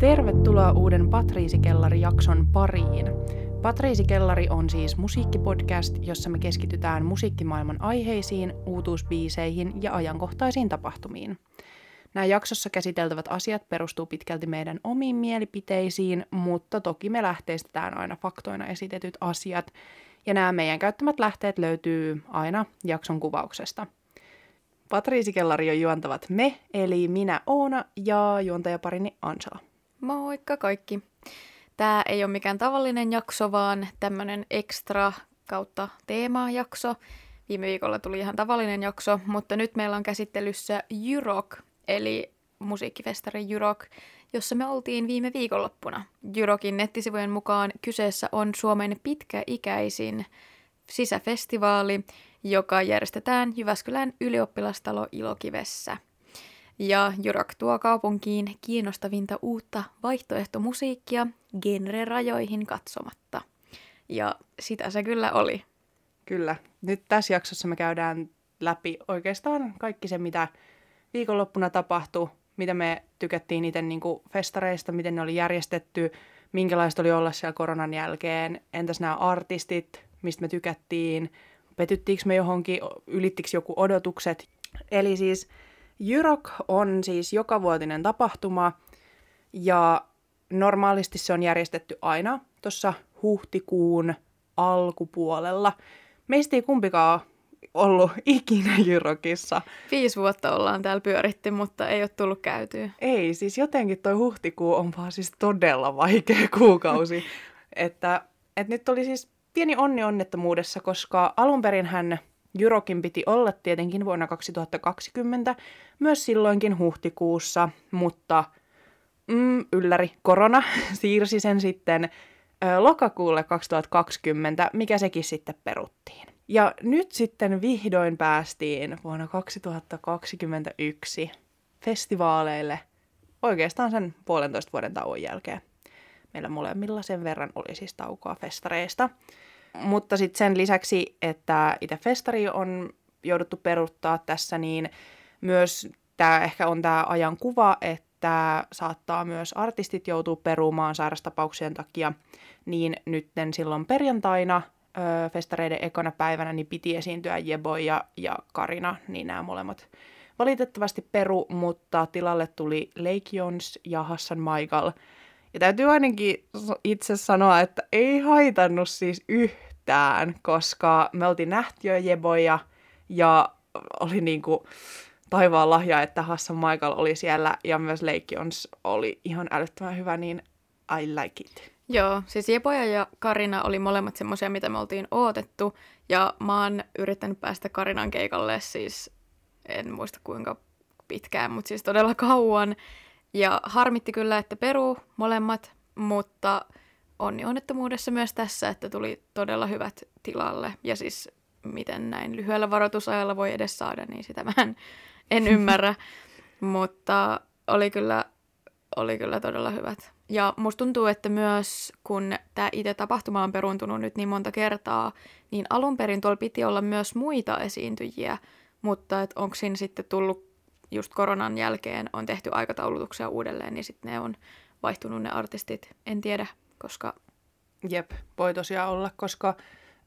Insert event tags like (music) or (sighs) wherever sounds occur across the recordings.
Tervetuloa uuden Patriisikellari-jakson pariin. Patriisikellari on siis musiikkipodcast, jossa me keskitytään musiikkimaailman aiheisiin, uutuusbiiseihin ja ajankohtaisiin tapahtumiin. Nämä jaksossa käsiteltävät asiat perustuu pitkälti meidän omiin mielipiteisiin, mutta toki me lähteistetään aina faktoina esitetyt asiat, ja nämä meidän käyttämät lähteet löytyy aina jakson kuvauksesta. Patriisikellari on juontavat me, eli minä Oona ja juontajaparini Ansela. Moikka kaikki! Tämä ei ole mikään tavallinen jakso, vaan tämmöinen ekstra kautta teemajakso. Viime viikolla tuli ihan tavallinen jakso, mutta nyt meillä on käsittelyssä Jyrok, eli musiikkifestari Jyrok, jossa me oltiin viime viikonloppuna. Jyrokin nettisivujen mukaan kyseessä on Suomen pitkäikäisin sisäfestivaali, joka järjestetään Jyväskylän ylioppilastalo Ilokivessä – ja Jurok tuo kaupunkiin kiinnostavinta uutta vaihtoehtomusiikkia genre-rajoihin katsomatta. Ja sitä se kyllä oli. Kyllä. Nyt tässä jaksossa me käydään läpi oikeastaan kaikki se, mitä viikonloppuna tapahtui, mitä me tykättiin itse niin festareista, miten ne oli järjestetty, minkälaista oli olla siellä koronan jälkeen, entäs nämä artistit, mistä me tykättiin, petyttiinkö me johonkin, ylittikö joku odotukset. Eli siis Jyrok on siis jokavuotinen tapahtuma ja normaalisti se on järjestetty aina tuossa huhtikuun alkupuolella. Meistä ei kumpikaan ollut (laughs) ikinä Jyrokissa. Viisi vuotta ollaan täällä pyöritty, mutta ei ole tullut käytyä. Ei, siis jotenkin toi huhtikuu on vaan siis todella vaikea (laughs) kuukausi. että, että nyt oli siis pieni onni onnettomuudessa, koska alun perin hän Jyrokin piti olla tietenkin vuonna 2020, myös silloinkin huhtikuussa, mutta mm, ylläri korona (laughs) siirsi sen sitten lokakuulle 2020, mikä sekin sitten peruttiin. Ja nyt sitten vihdoin päästiin vuonna 2021 festivaaleille oikeastaan sen puolentoista vuoden tauon jälkeen. Meillä molemmilla sen verran oli siis taukoa festareista. Mutta sitten sen lisäksi, että itse festari on jouduttu peruttaa tässä, niin myös tämä ehkä on tämä ajan kuva, että saattaa myös artistit joutua perumaan sairastapauksien takia, niin nytten silloin perjantaina ö, festareiden ekana päivänä niin piti esiintyä Jebo ja, ja Karina, niin nämä molemmat valitettavasti peru, mutta tilalle tuli Lake Jons ja Hassan Michael – ja täytyy ainakin itse sanoa, että ei haitannut siis yhtään, koska me oltiin nähty jo jeboja ja oli niinku taivaan lahja, että Hassan Michael oli siellä ja myös Jons oli ihan älyttömän hyvä, niin I like it. Joo, siis Jeboja ja Karina oli molemmat semmoisia, mitä me oltiin odotettu. Ja mä oon yrittänyt päästä Karinan keikalle siis, en muista kuinka pitkään, mutta siis todella kauan. Ja harmitti kyllä, että peru molemmat, mutta onni onnettomuudessa myös tässä, että tuli todella hyvät tilalle. Ja siis miten näin lyhyellä varoitusajalla voi edes saada, niin sitä mä en, en (laughs) ymmärrä. mutta oli kyllä, oli kyllä todella hyvät. Ja musta tuntuu, että myös kun tämä itse tapahtuma on peruntunut nyt niin monta kertaa, niin alun perin tuolla piti olla myös muita esiintyjiä, mutta onko siinä sitten tullut just koronan jälkeen on tehty aikataulutuksia uudelleen, niin sitten ne on vaihtunut ne artistit. En tiedä, koska... Jep, voi tosiaan olla, koska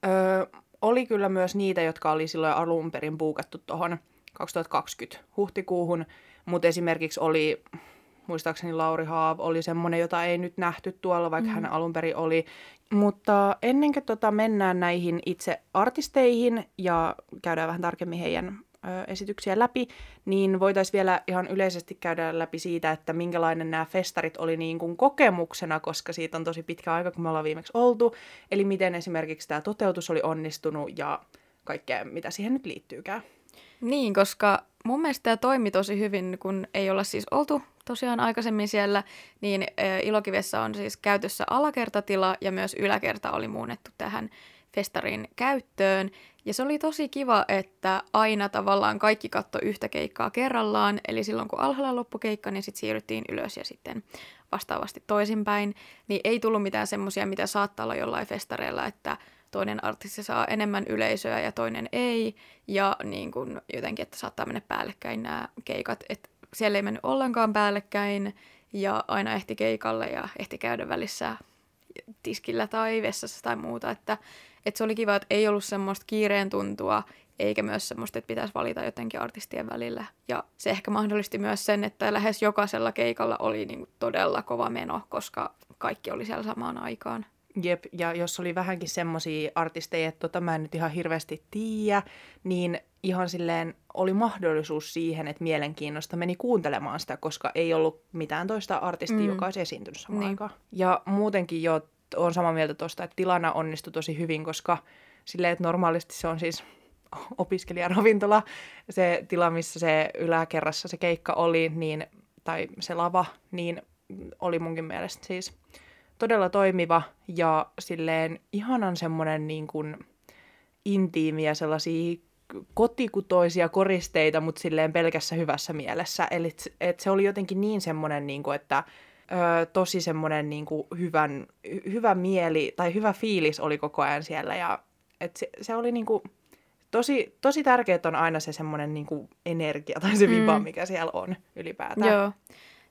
ö, oli kyllä myös niitä, jotka oli silloin alun perin puukattu tuohon 2020 huhtikuuhun, mutta esimerkiksi oli, muistaakseni Lauri Haav oli semmoinen, jota ei nyt nähty tuolla, vaikka mm. hän alun perin oli. Mutta ennen kuin tota mennään näihin itse artisteihin ja käydään vähän tarkemmin heidän esityksiä läpi, niin voitaisiin vielä ihan yleisesti käydä läpi siitä, että minkälainen nämä festarit oli niin kuin kokemuksena, koska siitä on tosi pitkä aika, kun me ollaan viimeksi oltu. Eli miten esimerkiksi tämä toteutus oli onnistunut ja kaikkea, mitä siihen nyt liittyykään. Niin, koska mun mielestä tämä toimi tosi hyvin, kun ei olla siis oltu tosiaan aikaisemmin siellä, niin Ilokivessä on siis käytössä alakertatila ja myös yläkerta oli muunnettu tähän festarin käyttöön. Ja se oli tosi kiva, että aina tavallaan kaikki katto yhtä keikkaa kerrallaan, eli silloin kun alhaalla loppukeikka, niin sitten siirryttiin ylös ja sitten vastaavasti toisinpäin. Niin ei tullut mitään semmoisia, mitä saattaa olla jollain festareilla, että toinen artisti saa enemmän yleisöä ja toinen ei, ja niin kun jotenkin, että saattaa mennä päällekkäin nämä keikat, että siellä ei mennyt ollenkaan päällekkäin, ja aina ehti keikalle ja ehti käydä välissä tiskillä tai vessassa tai muuta, että, että se oli kiva, että ei ollut semmoista kiireen tuntua, eikä myös semmoista, että pitäisi valita jotenkin artistien välillä. Ja se ehkä mahdollisti myös sen, että lähes jokaisella keikalla oli niin todella kova meno, koska kaikki oli siellä samaan aikaan. Jep, ja jos oli vähänkin semmoisia artisteja, että tota mä en nyt ihan hirveästi tiedä, niin ihan silleen oli mahdollisuus siihen, että mielenkiinnosta meni kuuntelemaan sitä, koska ei ollut mitään toista artistia, mm. joka olisi esiintynyt samaan niin. aikaan. Ja muutenkin jo on samaa mieltä tuosta, että tilana onnistui tosi hyvin, koska silleen, että normaalisti se on siis opiskelijaravintola, se tila, missä se yläkerrassa se keikka oli, niin, tai se lava, niin oli munkin mielestä siis todella toimiva ja silleen ihanan semmoinen niin kuin intiimiä sellaisia kotikutoisia koristeita, mutta silleen pelkässä hyvässä mielessä. Eli et se oli jotenkin niin semmoinen, niin kuin, että ö, tosi semmoinen niin kuin hyvän, hyvä mieli tai hyvä fiilis oli koko ajan siellä. Ja et se, se oli niin kuin, tosi, tosi tärkeää on aina se semmoinen niin kuin energia tai se viba, mm. mikä siellä on ylipäätään. Joo.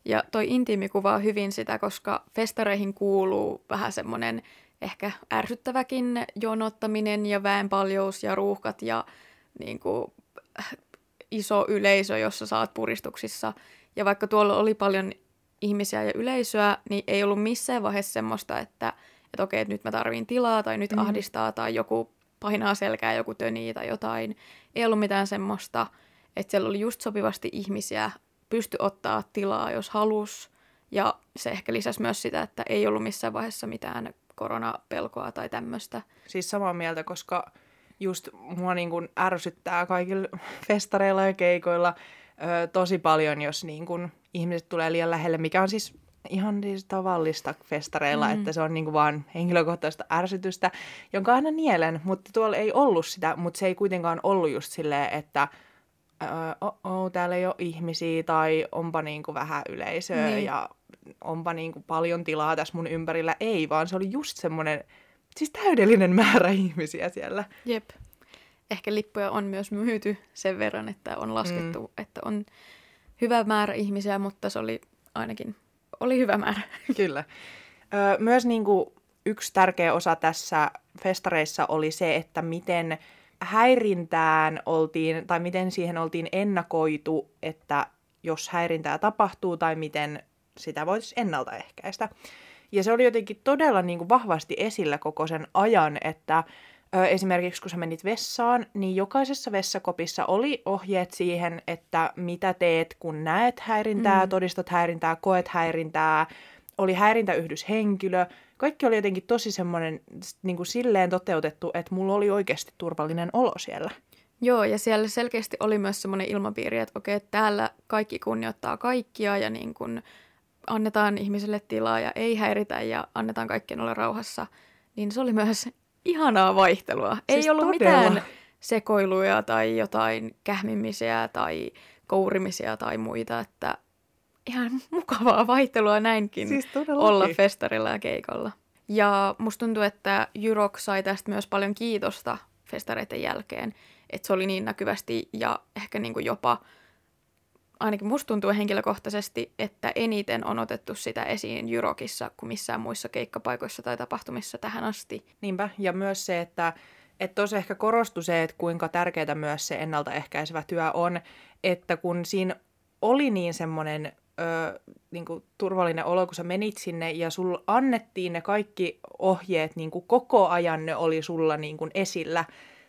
Ja toi intiimi kuvaa hyvin sitä, koska festareihin kuuluu vähän semmoinen ehkä ärsyttäväkin jonottaminen ja väenpaljous ja ruuhkat ja niin kuin, äh, iso yleisö, jossa saat puristuksissa. Ja vaikka tuolla oli paljon ihmisiä ja yleisöä, niin ei ollut missään vaiheessa semmoista, että, että okei, että nyt mä tarviin tilaa tai nyt mm-hmm. ahdistaa tai joku painaa selkää, joku tönii tai jotain. Ei ollut mitään semmoista, että siellä oli just sopivasti ihmisiä, pysty ottaa tilaa, jos halus. Ja se ehkä lisäsi myös sitä, että ei ollut missään vaiheessa mitään koronapelkoa tai tämmöistä. Siis samaa mieltä, koska just mua niin kuin ärsyttää kaikilla festareilla ja keikoilla ö, tosi paljon, jos niin kuin ihmiset tulee liian lähelle, mikä on siis ihan siis tavallista festareilla, mm. että se on niin kuin vaan henkilökohtaista ärsytystä, jonka aina nielen, mutta tuolla ei ollut sitä, mutta se ei kuitenkaan ollut just silleen, että oh, oh, täällä ei ole ihmisiä tai onpa niin kuin vähän yleisöä niin. ja onpa niin kuin paljon tilaa tässä mun ympärillä. Ei, vaan se oli just semmoinen siis täydellinen määrä ihmisiä siellä. Jep. Ehkä lippuja on myös myyty sen verran, että on laskettu, mm. että on hyvä määrä ihmisiä, mutta se oli ainakin oli hyvä määrä. (laughs) Kyllä. Ö, myös niin kuin yksi tärkeä osa tässä festareissa oli se, että miten häirintään oltiin, tai miten siihen oltiin ennakoitu, että jos häirintää tapahtuu, tai miten sitä voisi ennaltaehkäistä. Ja se oli jotenkin todella niin kuin vahvasti esillä koko sen ajan, että esimerkiksi kun sä menit vessaan, niin jokaisessa vessakopissa oli ohjeet siihen, että mitä teet, kun näet häirintää, mm. todistat häirintää, koet häirintää, oli häirintäyhdyshenkilö. Kaikki oli jotenkin tosi semmoinen niin kuin silleen toteutettu, että mulla oli oikeasti turvallinen olo siellä. Joo, ja siellä selkeästi oli myös semmoinen ilmapiiri, että okei, täällä kaikki kunnioittaa kaikkia ja niin kuin annetaan ihmiselle tilaa ja ei häiritä ja annetaan kaikkien olla rauhassa, niin se oli myös ihanaa vaihtelua. Siis ei ollut todella. mitään sekoiluja tai jotain kähmimisiä tai kourimisia tai muita, että ihan (laughs) mukavaa vaihtelua näinkin siis olla festarilla ja keikalla. Ja musta tuntuu, että Jyrok sai tästä myös paljon kiitosta festareiden jälkeen, että se oli niin näkyvästi ja ehkä niin kuin jopa ainakin musta tuntuu henkilökohtaisesti, että eniten on otettu sitä esiin Jyrokissa kuin missään muissa keikkapaikoissa tai tapahtumissa tähän asti. Niinpä, ja myös se, että että tuossa ehkä korostui se, että kuinka tärkeää myös se ennaltaehkäisevä työ on, että kun siinä oli niin semmoinen niin turvallinen olo, kun sä menit sinne ja sulla annettiin ne kaikki ohjeet, niin kuin koko ajan ne oli sulla niin kuin esillä,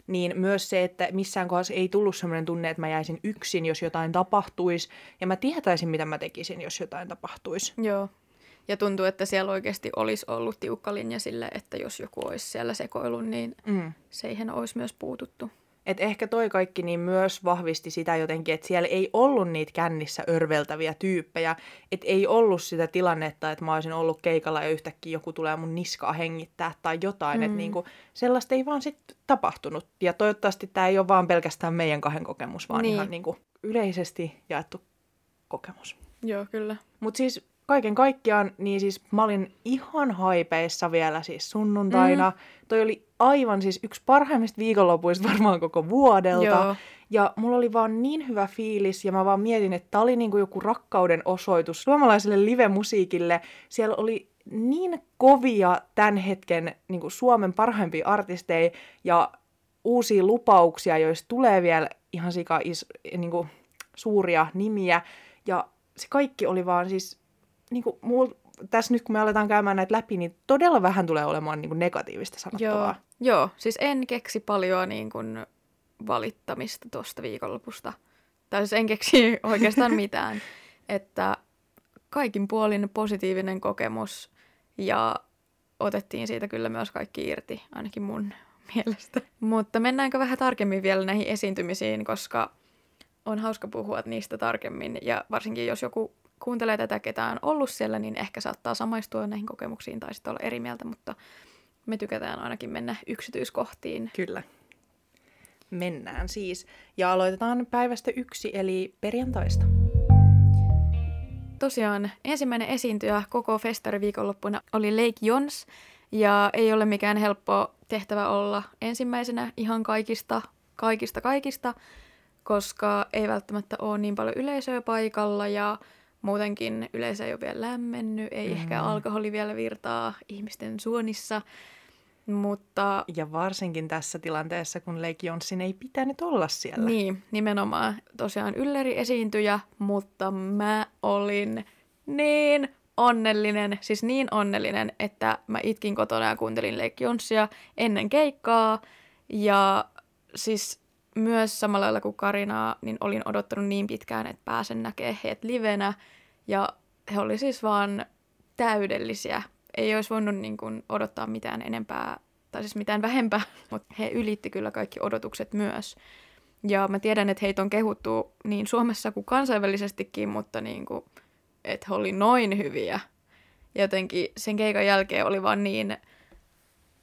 niin myös se, että missään kohdassa ei tullut sellainen tunne, että mä jäisin yksin, jos jotain tapahtuisi, ja mä tietäisin, mitä mä tekisin, jos jotain tapahtuisi. Joo. Ja tuntuu, että siellä oikeasti olisi ollut tiukka linja sille, että jos joku olisi siellä sekoilun, niin mm. siihen olisi myös puututtu. Et ehkä toi kaikki niin myös vahvisti sitä jotenkin, että siellä ei ollut niitä kännissä örveltäviä tyyppejä. Että ei ollut sitä tilannetta, että mä olisin ollut keikalla ja yhtäkkiä joku tulee mun niskaa hengittää tai jotain. Mm. Että niinku, sellaista ei vaan sitten tapahtunut. Ja toivottavasti tämä ei ole vaan pelkästään meidän kahden kokemus, vaan niin. ihan niinku yleisesti jaettu kokemus. Joo, kyllä. Mutta siis kaiken kaikkiaan, niin siis mä olin ihan haipeissa vielä siis sunnuntaina. Mm. Toi oli aivan siis yksi parhaimmista viikonlopuista varmaan koko vuodelta. Joo. Ja mulla oli vaan niin hyvä fiilis, ja mä vaan mietin, että tää oli niinku joku rakkauden osoitus suomalaiselle live-musiikille. Siellä oli niin kovia tämän hetken niinku Suomen parhaimpia artisteja, ja uusia lupauksia, joista tulee vielä ihan sika is, niinku, suuria nimiä. Ja se kaikki oli vaan siis, niinku, mul, tässä nyt kun me aletaan käymään näitä läpi, niin todella vähän tulee olemaan niinku negatiivista sanottavaa. Joo. Joo, siis en keksi paljon niin kuin valittamista tuosta viikonlopusta. Tai siis en keksi (laughs) oikeastaan mitään. Että kaikin puolin positiivinen kokemus ja otettiin siitä kyllä myös kaikki irti, ainakin mun (laughs) mielestä. Mutta mennäänkö vähän tarkemmin vielä näihin esiintymisiin, koska on hauska puhua niistä tarkemmin. Ja varsinkin jos joku kuuntelee tätä, ketä on ollut siellä, niin ehkä saattaa samaistua näihin kokemuksiin tai sitten olla eri mieltä, mutta me tykätään ainakin mennä yksityiskohtiin. Kyllä. Mennään siis. Ja aloitetaan päivästä yksi, eli perjantaista. Tosiaan ensimmäinen esiintyjä koko festariviikonloppuna oli Lake Jons, ja ei ole mikään helppo tehtävä olla ensimmäisenä ihan kaikista, kaikista, kaikista, koska ei välttämättä ole niin paljon yleisöä paikalla ja muutenkin yleisö ei ole vielä lämmennyt, ei mm. ehkä alkoholi vielä virtaa ihmisten suonissa, mutta... Ja varsinkin tässä tilanteessa, kun Lake Jonsin ei pitänyt olla siellä. Niin, nimenomaan. Tosiaan ylleri esiintyjä, mutta mä olin niin onnellinen, siis niin onnellinen, että mä itkin kotona ja kuuntelin Lake Jonsia ennen keikkaa. Ja siis myös samalla lailla kuin Karinaa, niin olin odottanut niin pitkään, että pääsen näkemään heidät livenä. Ja he oli siis vaan täydellisiä. Ei olisi voinut niin kuin odottaa mitään enempää, tai siis mitään vähempää, (laughs) mutta he ylitti kyllä kaikki odotukset myös. Ja mä tiedän, että heitä on kehuttu niin Suomessa kuin kansainvälisestikin, mutta niin kuin, että he oli noin hyviä. Jotenkin sen keikan jälkeen oli vaan niin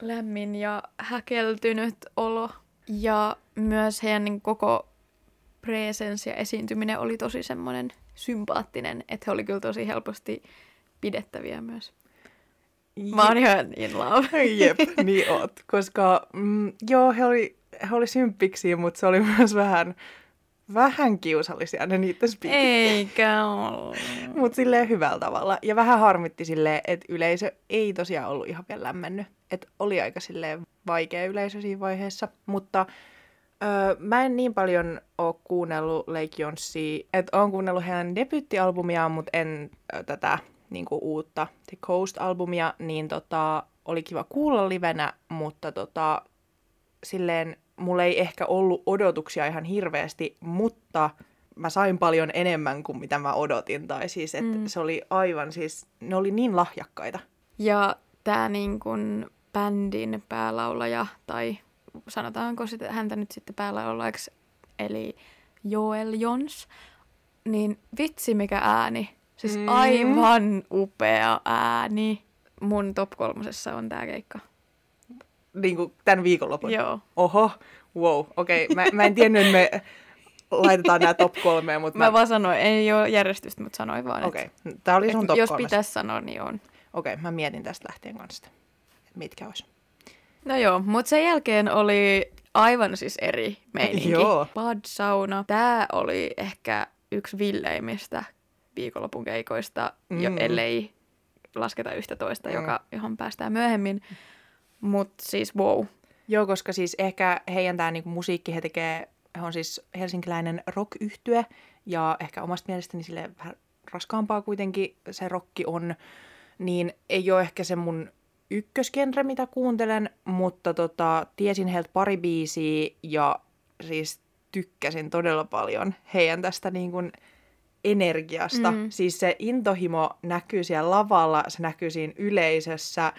lämmin ja häkeltynyt olo. Ja myös heidän niin koko presence ja esiintyminen oli tosi semmoinen sympaattinen, että he oli kyllä tosi helposti pidettäviä myös. Jep. Mä oon ihan in love. (laughs) Jep, niin oot. Koska mm, joo, he oli, he oli symppiksi, mutta se oli (laughs) myös vähän, vähän kiusallisia ne niiden speakit. Eikä (laughs) ole. Mutta silleen hyvällä tavalla. Ja vähän harmitti silleen, että yleisö ei tosiaan ollut ihan vielä lämmennyt. Että oli aika silleen vaikea yleisö siinä vaiheessa. Mutta öö, mä en niin paljon ole kuunnellut Lake Jonsia. Että oon kuunnellut heidän debyttialbumiaan, mutta en ö, tätä niin kuin uutta The Coast-albumia, niin tota, oli kiva kuulla livenä, mutta tota, silleen mulla ei ehkä ollut odotuksia ihan hirveästi, mutta mä sain paljon enemmän kuin mitä mä odotin. Tai siis, että mm. se oli aivan siis, ne oli niin lahjakkaita. Ja tämä niin kun bändin päälaulaja, tai sanotaanko sitä, häntä nyt sitten päälaulajaksi, eli Joel Jons, niin vitsi mikä ääni. Siis mm. aivan upea ääni. Mun top kolmosessa on tää keikka. Niin kuin tämän viikonlopun? Joo. Oho, wow, okei. Okay. Mä, mä en tiennyt, että me laitetaan nämä top kolmeen, mutta mä... mä vaan sanoin, ei ole järjestystä, mutta sanoin vaan, Okei, okay. tää oli sun top Jos pitäisi sanoa, niin on. Okei, okay, mä mietin tästä lähtien kanssa, mitkä olisi. No joo, mutta sen jälkeen oli aivan siis eri meininki. Joo. Bad Sauna. Tää oli ehkä yksi villeimmistä viikonlopun keikoista, mm. jo, ellei lasketa yhtä toista, mm. joka, johon päästään myöhemmin. Mutta siis wow. Joo, koska siis ehkä heidän tämä niinku musiikki, he tekee, he on siis helsinkiläinen rock ja ehkä omasta mielestäni sille vähän raskaampaa kuitenkin se rokki on, niin ei ole ehkä se mun ykkösgenre, mitä kuuntelen, mutta tota, tiesin heiltä pari biisiä ja siis tykkäsin todella paljon heidän tästä niin kuin energiasta. Mm. Siis se intohimo näkyy siellä lavalla, se näkyy siinä yleisössä.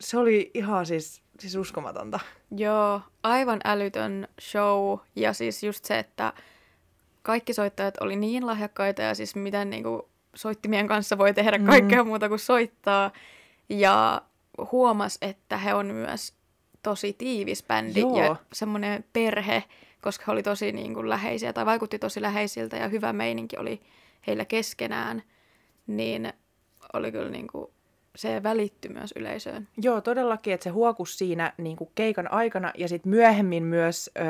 Se oli ihan siis, siis uskomatonta. Joo, aivan älytön show. Ja siis just se, että kaikki soittajat oli niin lahjakkaita ja siis miten niinku soittimien kanssa voi tehdä mm. kaikkea mm. muuta kuin soittaa. Ja huomas, että he on myös tosi tiivis bändi Joo. ja semmoinen perhe, koska he oli tosi niin kuin, läheisiä tai vaikutti tosi läheisiltä ja hyvä meininki oli heillä keskenään. Niin oli kyllä niinku, se välittyi myös yleisöön. Joo, todellakin, että se huokus siinä niin kuin keikan aikana ja sitten myöhemmin myös, ö,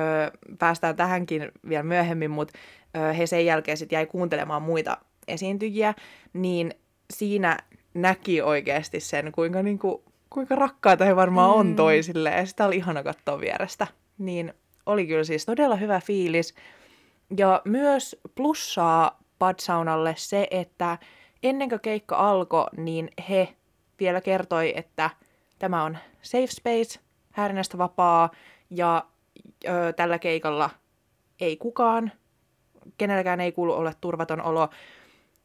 päästään tähänkin vielä myöhemmin, mutta ö, he sen jälkeen sitten jäi kuuntelemaan muita esiintyjiä, niin siinä näki oikeasti sen, kuinka, niin kuin, kuinka rakkaita he varmaan mm. on toisille ja sitä oli ihana katsoa vierestä. Niin oli kyllä siis todella hyvä fiilis. Ja myös plussaa Padsaunalle se, että ennen kuin keikka alkoi, niin he vielä kertoi, että tämä on safe space, häirinnästä vapaa ja ö, tällä keikalla ei kukaan, kenelläkään ei kuulu olla turvaton olo.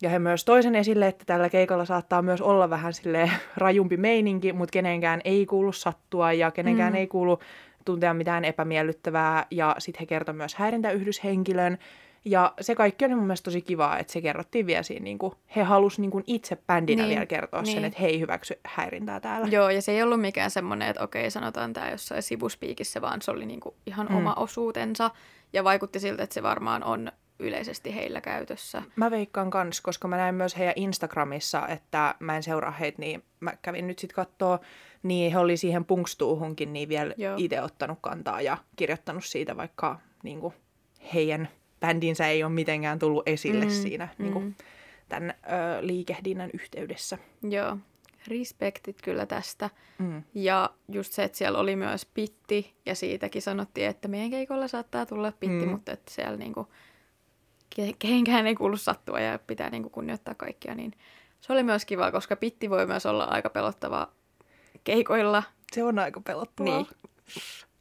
Ja he myös toisen esille, että tällä keikalla saattaa myös olla vähän sille rajumpi meininki, mutta kenenkään ei kuulu sattua ja kenenkään mm. ei kuulu tuntea mitään epämiellyttävää. Ja sitten he kertoi myös häirintäyhdyshenkilön. Ja se kaikki oli mun mielestä tosi kivaa, että se kerrottiin vielä siinä, niin kuin, he halusivat niin itse bändinä niin, vielä kertoa niin. sen, että he ei hyväksy häirintää täällä. Joo, ja se ei ollut mikään semmoinen, että okei, sanotaan tämä jossain sivuspiikissä, vaan se oli niin kuin ihan mm. oma osuutensa. Ja vaikutti siltä, että se varmaan on yleisesti heillä käytössä. Mä veikkaan kans, koska mä näin myös heidän Instagramissa, että mä en seuraa heitä, niin mä kävin nyt sitten kattoo, niin he oli siihen punkstuuhunkin niin vielä itse ottanut kantaa ja kirjoittanut siitä, vaikka niin kuin, heidän bändinsä ei ole mitenkään tullut esille mm, siinä mm. Niin kuin, tämän ö, liikehdinnän yhteydessä. Joo, respektit kyllä tästä. Mm. Ja just se, että siellä oli myös pitti, ja siitäkin sanottiin, että meidän keikolla saattaa tulla pitti, mm. mutta että siellä niinku, kehenkään ei kuulu sattua ja pitää niinku kunnioittaa kaikkia, niin se oli myös kiva, koska pitti voi myös olla aika pelottava keikoilla. Se on aika pelottavaa. Niin.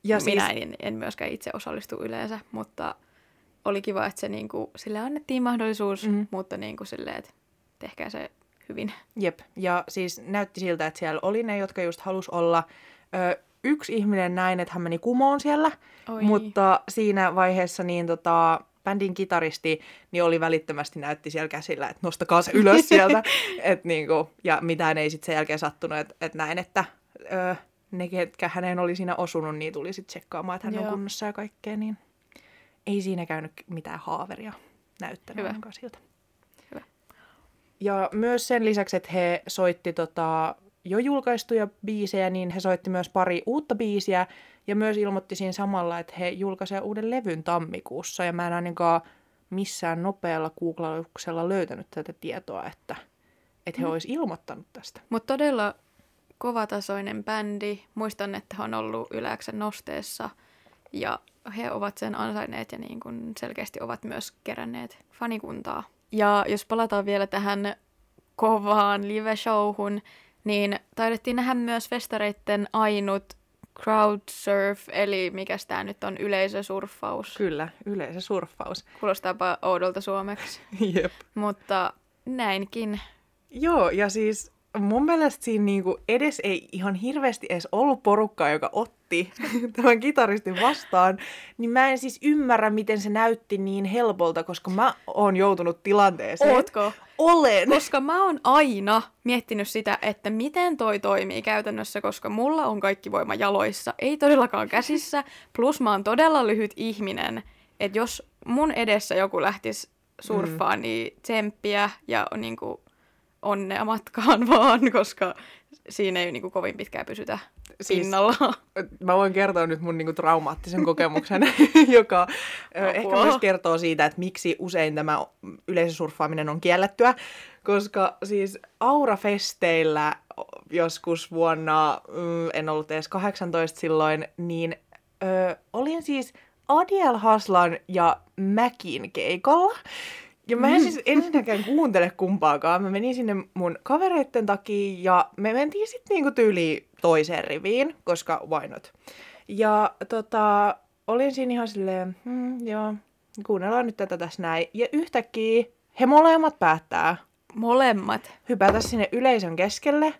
Ja Minä siis... en, en myöskään itse osallistu yleensä, mutta oli kiva, että se niinku, sille annettiin mahdollisuus, mm. mutta niinku silleen, että tehkää se hyvin. Jep, ja siis näytti siltä, että siellä oli ne, jotka just halus olla. Ö, yksi ihminen näin, että hän meni kumoon siellä, Oi. mutta siinä vaiheessa niin tota, bändin kitaristi niin oli välittömästi näytti siellä käsillä, että nostakaa se ylös sieltä. (laughs) et niinku, ja mitään ei sitten sen jälkeen sattunut, että et näin, että ö, ne, ketkä hänen oli siinä osunut, niin tuli sitten tsekkaamaan, että hän Joo. on kunnossa ja kaikkea, niin ei siinä käynyt mitään haaveria näyttänyt Hyvä. siltä. Hyvä. Ja myös sen lisäksi, että he soitti tota, jo julkaistuja biisejä, niin he soitti myös pari uutta biisiä ja myös ilmoitti siinä samalla, että he julkaisevat uuden levyn tammikuussa ja mä en ainakaan missään nopealla googlauksella löytänyt tätä tietoa, että, että he mm. olisi ilmoittanut tästä. Mutta todella kovatasoinen bändi. Muistan, että he on ollut Yläksen nosteessa ja he ovat sen ansainneet ja niin kuin selkeästi ovat myös keränneet fanikuntaa. Ja jos palataan vielä tähän kovaan live-showhun, niin taidettiin nähdä myös festareitten ainut crowdsurf, eli mikä tämä nyt on, yleisösurffaus. Kyllä, yleisösurffaus. Kuulostaapa oudolta suomeksi. (laughs) Jep. Mutta näinkin. Joo, ja siis mun mielestä siinä niinku edes ei ihan hirveästi edes ollut porukkaa, joka otti (laughs) tämän kitaristin vastaan, niin mä en siis ymmärrä, miten se näytti niin helpolta, koska mä oon joutunut tilanteeseen. Ootko? Olen. Koska mä oon aina miettinyt sitä, että miten toi toimii käytännössä, koska mulla on kaikki voima jaloissa, ei todellakaan käsissä, plus mä oon todella lyhyt ihminen, että jos mun edessä joku lähtisi surffaan, mm. niin tsemppiä ja niin kuin, onnea matkaan (laughs) vaan, koska siinä ei niin kuin, kovin pitkään pysytä siis, pinnalla. (laughs) Mä voin kertoa nyt mun niin kuin, traumaattisen kokemuksen, (laughs) joka Apua. ehkä myös kertoo siitä, että miksi usein tämä yleisösurffaaminen on kiellettyä. Koska siis Aura-festeillä joskus vuonna, mm, en ollut edes 18 silloin, niin ö, olin siis Adiel Haslan ja Mäkin keikalla. Ja mä en siis ensinnäkään kuuntele kumpaakaan. Mä menin sinne mun kavereitten takia ja me mentiin sitten niinku tyyliin toiseen riviin, koska why not. Ja tota, olin siinä ihan silleen, hmm, joo, kuunnellaan nyt tätä tässä näin. Ja yhtäkkiä he molemmat päättää. Molemmat? Hypätä sinne yleisön keskelle.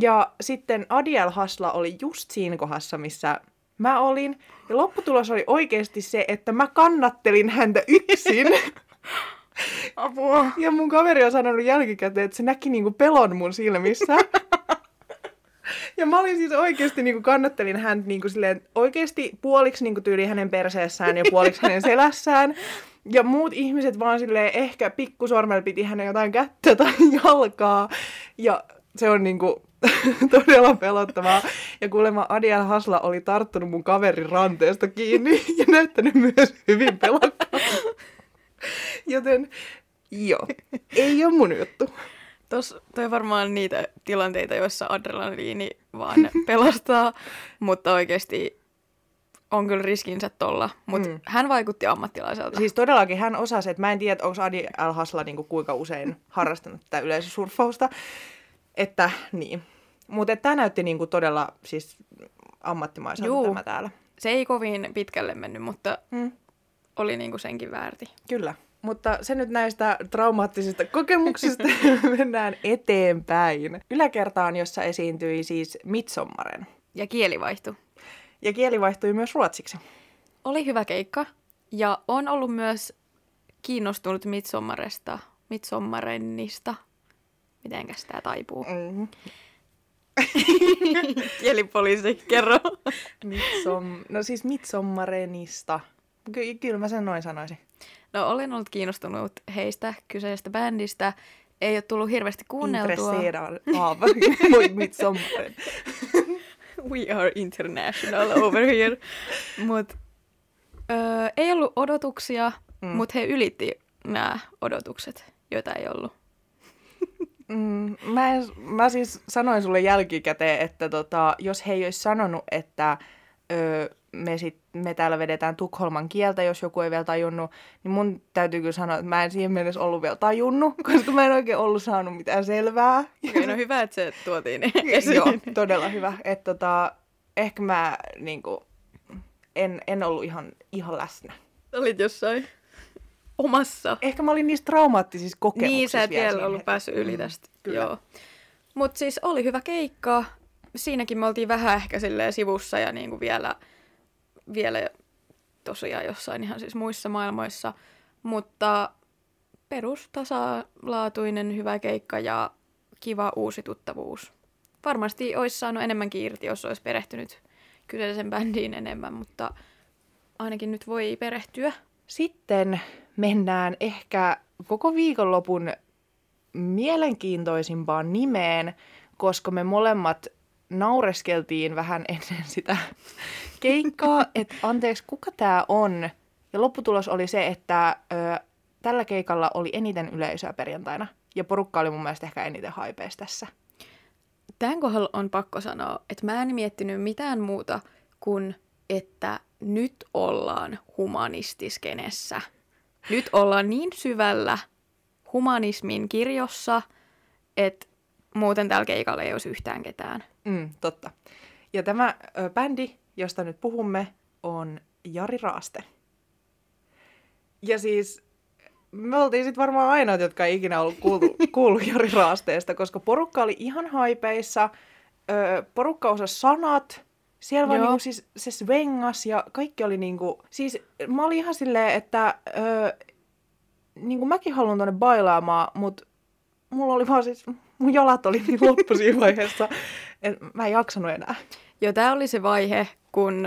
Ja sitten Adiel Hasla oli just siinä kohdassa, missä mä olin. Ja lopputulos oli oikeasti se, että mä kannattelin häntä yksin. (laughs) Apua. Ja mun kaveri on sanonut jälkikäteen, että se näki niinku pelon mun silmissä. (laughs) Ja mä olin siis oikeasti niinku kannattelin hän niinku silleen, oikeasti puoliksi niinku tyyli hänen perseessään ja puoliksi hänen (laughs) selässään. Ja muut ihmiset vaan silleen ehkä pikkusormella piti hänen jotain kättä tai (laughs) jalkaa. Ja se on niinku todella pelottavaa. Ja kuulemma Adiel Hasla oli tarttunut mun kaverin ranteesta kiinni ja näyttänyt myös hyvin pelokkaa. (laughs) Joten joo, ei ole mun juttu. Tos, toi varmaan niitä tilanteita, joissa adrenaliini vaan (laughs) pelastaa, mutta oikeasti on kyllä riskinsä tolla. Mutta mm. hän vaikutti ammattilaiselta. Siis todellakin hän osasi, että mä en tiedä, onko Adi Al Hasla niin kuinka usein harrastanut tätä yleisösurfausta. Että niin. Mutta tämä näytti niin kuin todella siis ammattimaiselta Juu. tämä täällä. Se ei kovin pitkälle mennyt, mutta mm. Oli niin kuin senkin väärti. Kyllä. Mutta se nyt näistä traumaattisista kokemuksista (laughs) mennään eteenpäin. Yläkertaan, jossa esiintyi siis Midsommaren. Ja kieli vaihtui. Ja kieli vaihtui myös ruotsiksi. Oli hyvä keikka. Ja on ollut myös kiinnostunut Midsommaresta, Midsommarennista. Mitenkäs tämä taipuu? Mm. (laughs) Kielipoliisi, kerro. Midsom... No siis Midsommarenista. Ky- kyllä mä sen noin sanoisin. No olen ollut kiinnostunut heistä kyseisestä bändistä. Ei ole tullut hirveästi kuunneltua. (laughs) (laughs) We are international over here. Mut, öö, ei ollut odotuksia, mm. mutta he ylitti nämä odotukset, joita ei ollut. Mm, mä, mä siis sanoin sulle jälkikäteen, että tota, jos he ei olisi sanonut, että öö, me, sit, me täällä vedetään Tukholman kieltä, jos joku ei vielä tajunnut, niin mun täytyy kyllä sanoa, että mä en siihen mennessä ollut vielä tajunnut, (laughs) koska mä en oikein ollut saanut mitään selvää. Okei, no hyvä, että se tuotiin (laughs) (laughs) esiin. Joo, todella hyvä. Että tota, ehkä mä niinku, en, en ollut ihan, ihan läsnä. Olit jossain omassa. Ehkä mä olin niissä traumaattisissa kokemuksissa. Niin, sä et vielä ollut päässyt yli mm, tästä. Mm, kyllä. Joo. Mutta siis oli hyvä keikka. Siinäkin me oltiin vähän ehkä sivussa ja niinku vielä vielä tosiaan jossain ihan siis muissa maailmoissa, mutta perustasalaatuinen hyvä keikka ja kiva uusi tuttavuus. Varmasti olisi saanut enemmän irti, jos olisi perehtynyt kyseisen bändiin enemmän, mutta ainakin nyt voi perehtyä. Sitten mennään ehkä koko viikonlopun mielenkiintoisimpaan nimeen, koska me molemmat naureskeltiin vähän (laughs) ennen sitä keikkaa, että anteeksi, kuka tämä on? Ja lopputulos oli se, että ö, tällä keikalla oli eniten yleisöä perjantaina. Ja porukka oli mun mielestä ehkä eniten haipeessa tässä. Tämän kohdalla on pakko sanoa, että mä en miettinyt mitään muuta kuin, että nyt ollaan humanistiskenessä. Nyt ollaan niin syvällä humanismin kirjossa, että muuten tällä keikalla ei olisi yhtään ketään. Mm, totta. Ja tämä ö, bändi, josta nyt puhumme, on Jari Raaste. Ja siis me oltiin sitten varmaan ainoat, jotka ei ikinä ollut kuullut, (laughs) kuullut Jari Raasteesta, koska porukka oli ihan haipeissa, ö, porukka osasi sanat, siellä vaan niinku siis se svengas ja kaikki oli niinku, siis mä olin ihan silleen, että ö, niinku mäkin haluan tonne bailaamaan, mutta mulla oli vaan siis, mun jalat oli niin loppu siinä vaiheessa, että mä en jaksanut enää. Joo, tää oli se vaihe, kun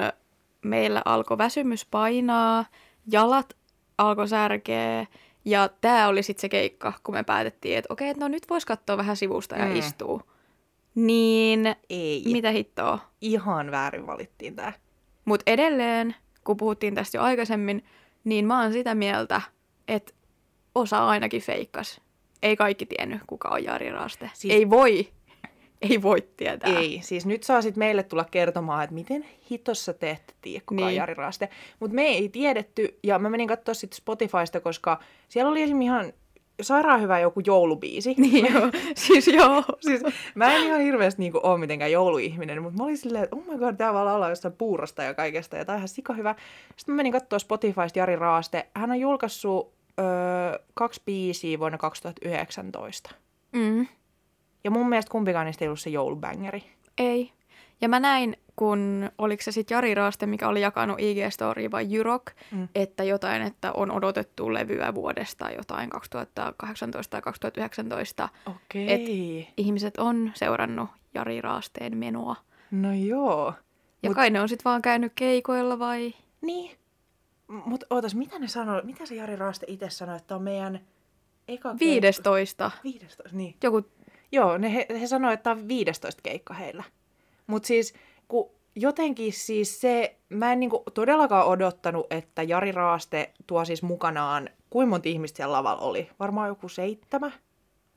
meillä alkoi väsymys painaa, jalat alkoi särkeä, ja tämä oli sitten se keikka, kun me päätettiin, että okei, no nyt vois katsoa vähän sivusta ja mm. istua. Niin, Ei. mitä hittoa? Ihan väärin valittiin tämä. Mutta edelleen, kun puhuttiin tästä jo aikaisemmin, niin mä oon sitä mieltä, että osa ainakin feikkas. Ei kaikki tiennyt, kuka on Jari Raaste. Siis... Ei voi ei voi tietää. Ei, siis nyt saa sitten meille tulla kertomaan, että miten hitossa te ette tiedä, kuka niin. on Jari Raaste. Mutta me ei tiedetty, ja mä menin katsoa sitten Spotifysta, koska siellä oli esimerkiksi ihan sairaan hyvä joku joulubiisi. (laughs) Niin joo, siis joo. siis, mä en ihan hirveästi niinku ole mitenkään jouluihminen, mutta mä olin silleen, että oh my god, tää vaan laulaa jostain puurosta ja kaikesta, ja tää on ihan sika hyvä. Sitten mä menin katsoa Spotifysta Jari Raaste. Hän on julkaissut öö, kaksi biisiä vuonna 2019. Mm. Ja mun mielestä kumpikaan niistä ei ollut se joulubängeri. Ei. Ja mä näin, kun oliko se sitten Jari Raaste, mikä oli jakanut IG-story vai Jyrok, mm. että jotain, että on odotettu levyä vuodesta jotain 2018 tai 2019. Okei. Et ihmiset on seurannut Jari Raasteen menoa. No joo. Ja Mut... kai ne on sitten vaan käynyt keikoilla vai? Niin. Mutta ootas, mitä ne sanoo, mitä se Jari Raaste itse sanoi, että on meidän eka 15. Keikko? 15, niin. Joku Joo, ne, he, he sanoivat, että tämä on 15 keikka heillä. Mutta siis, kun jotenkin siis se, mä en niinku todellakaan odottanut, että Jari Raaste tuo siis mukanaan, kuinka monta ihmistä siellä lavalla oli? Varmaan joku seitsemä?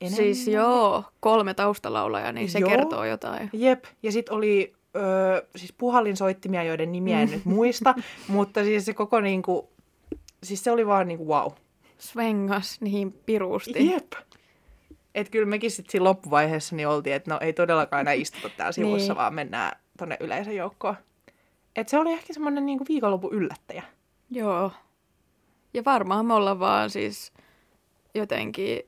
Enemmän? Siis joo, kolme taustalaulajaa, niin se joo. kertoo jotain. Jep, ja sitten oli öö, siis puhallinsoittimia, joiden nimiä en nyt muista, (laughs) mutta siis se koko niinku, siis se oli vaan niinku wow. Svengas niin pirusti. Jep. Et kyllä mekin sitten siinä loppuvaiheessa niin oltiin, että no ei todellakaan enää istuta täällä sivussa, niin. vaan mennään tonne yleisöjoukkoon. Et se oli ehkä semmoinen niinku viikonlopun yllättäjä. Joo. Ja varmaan me ollaan vaan siis jotenkin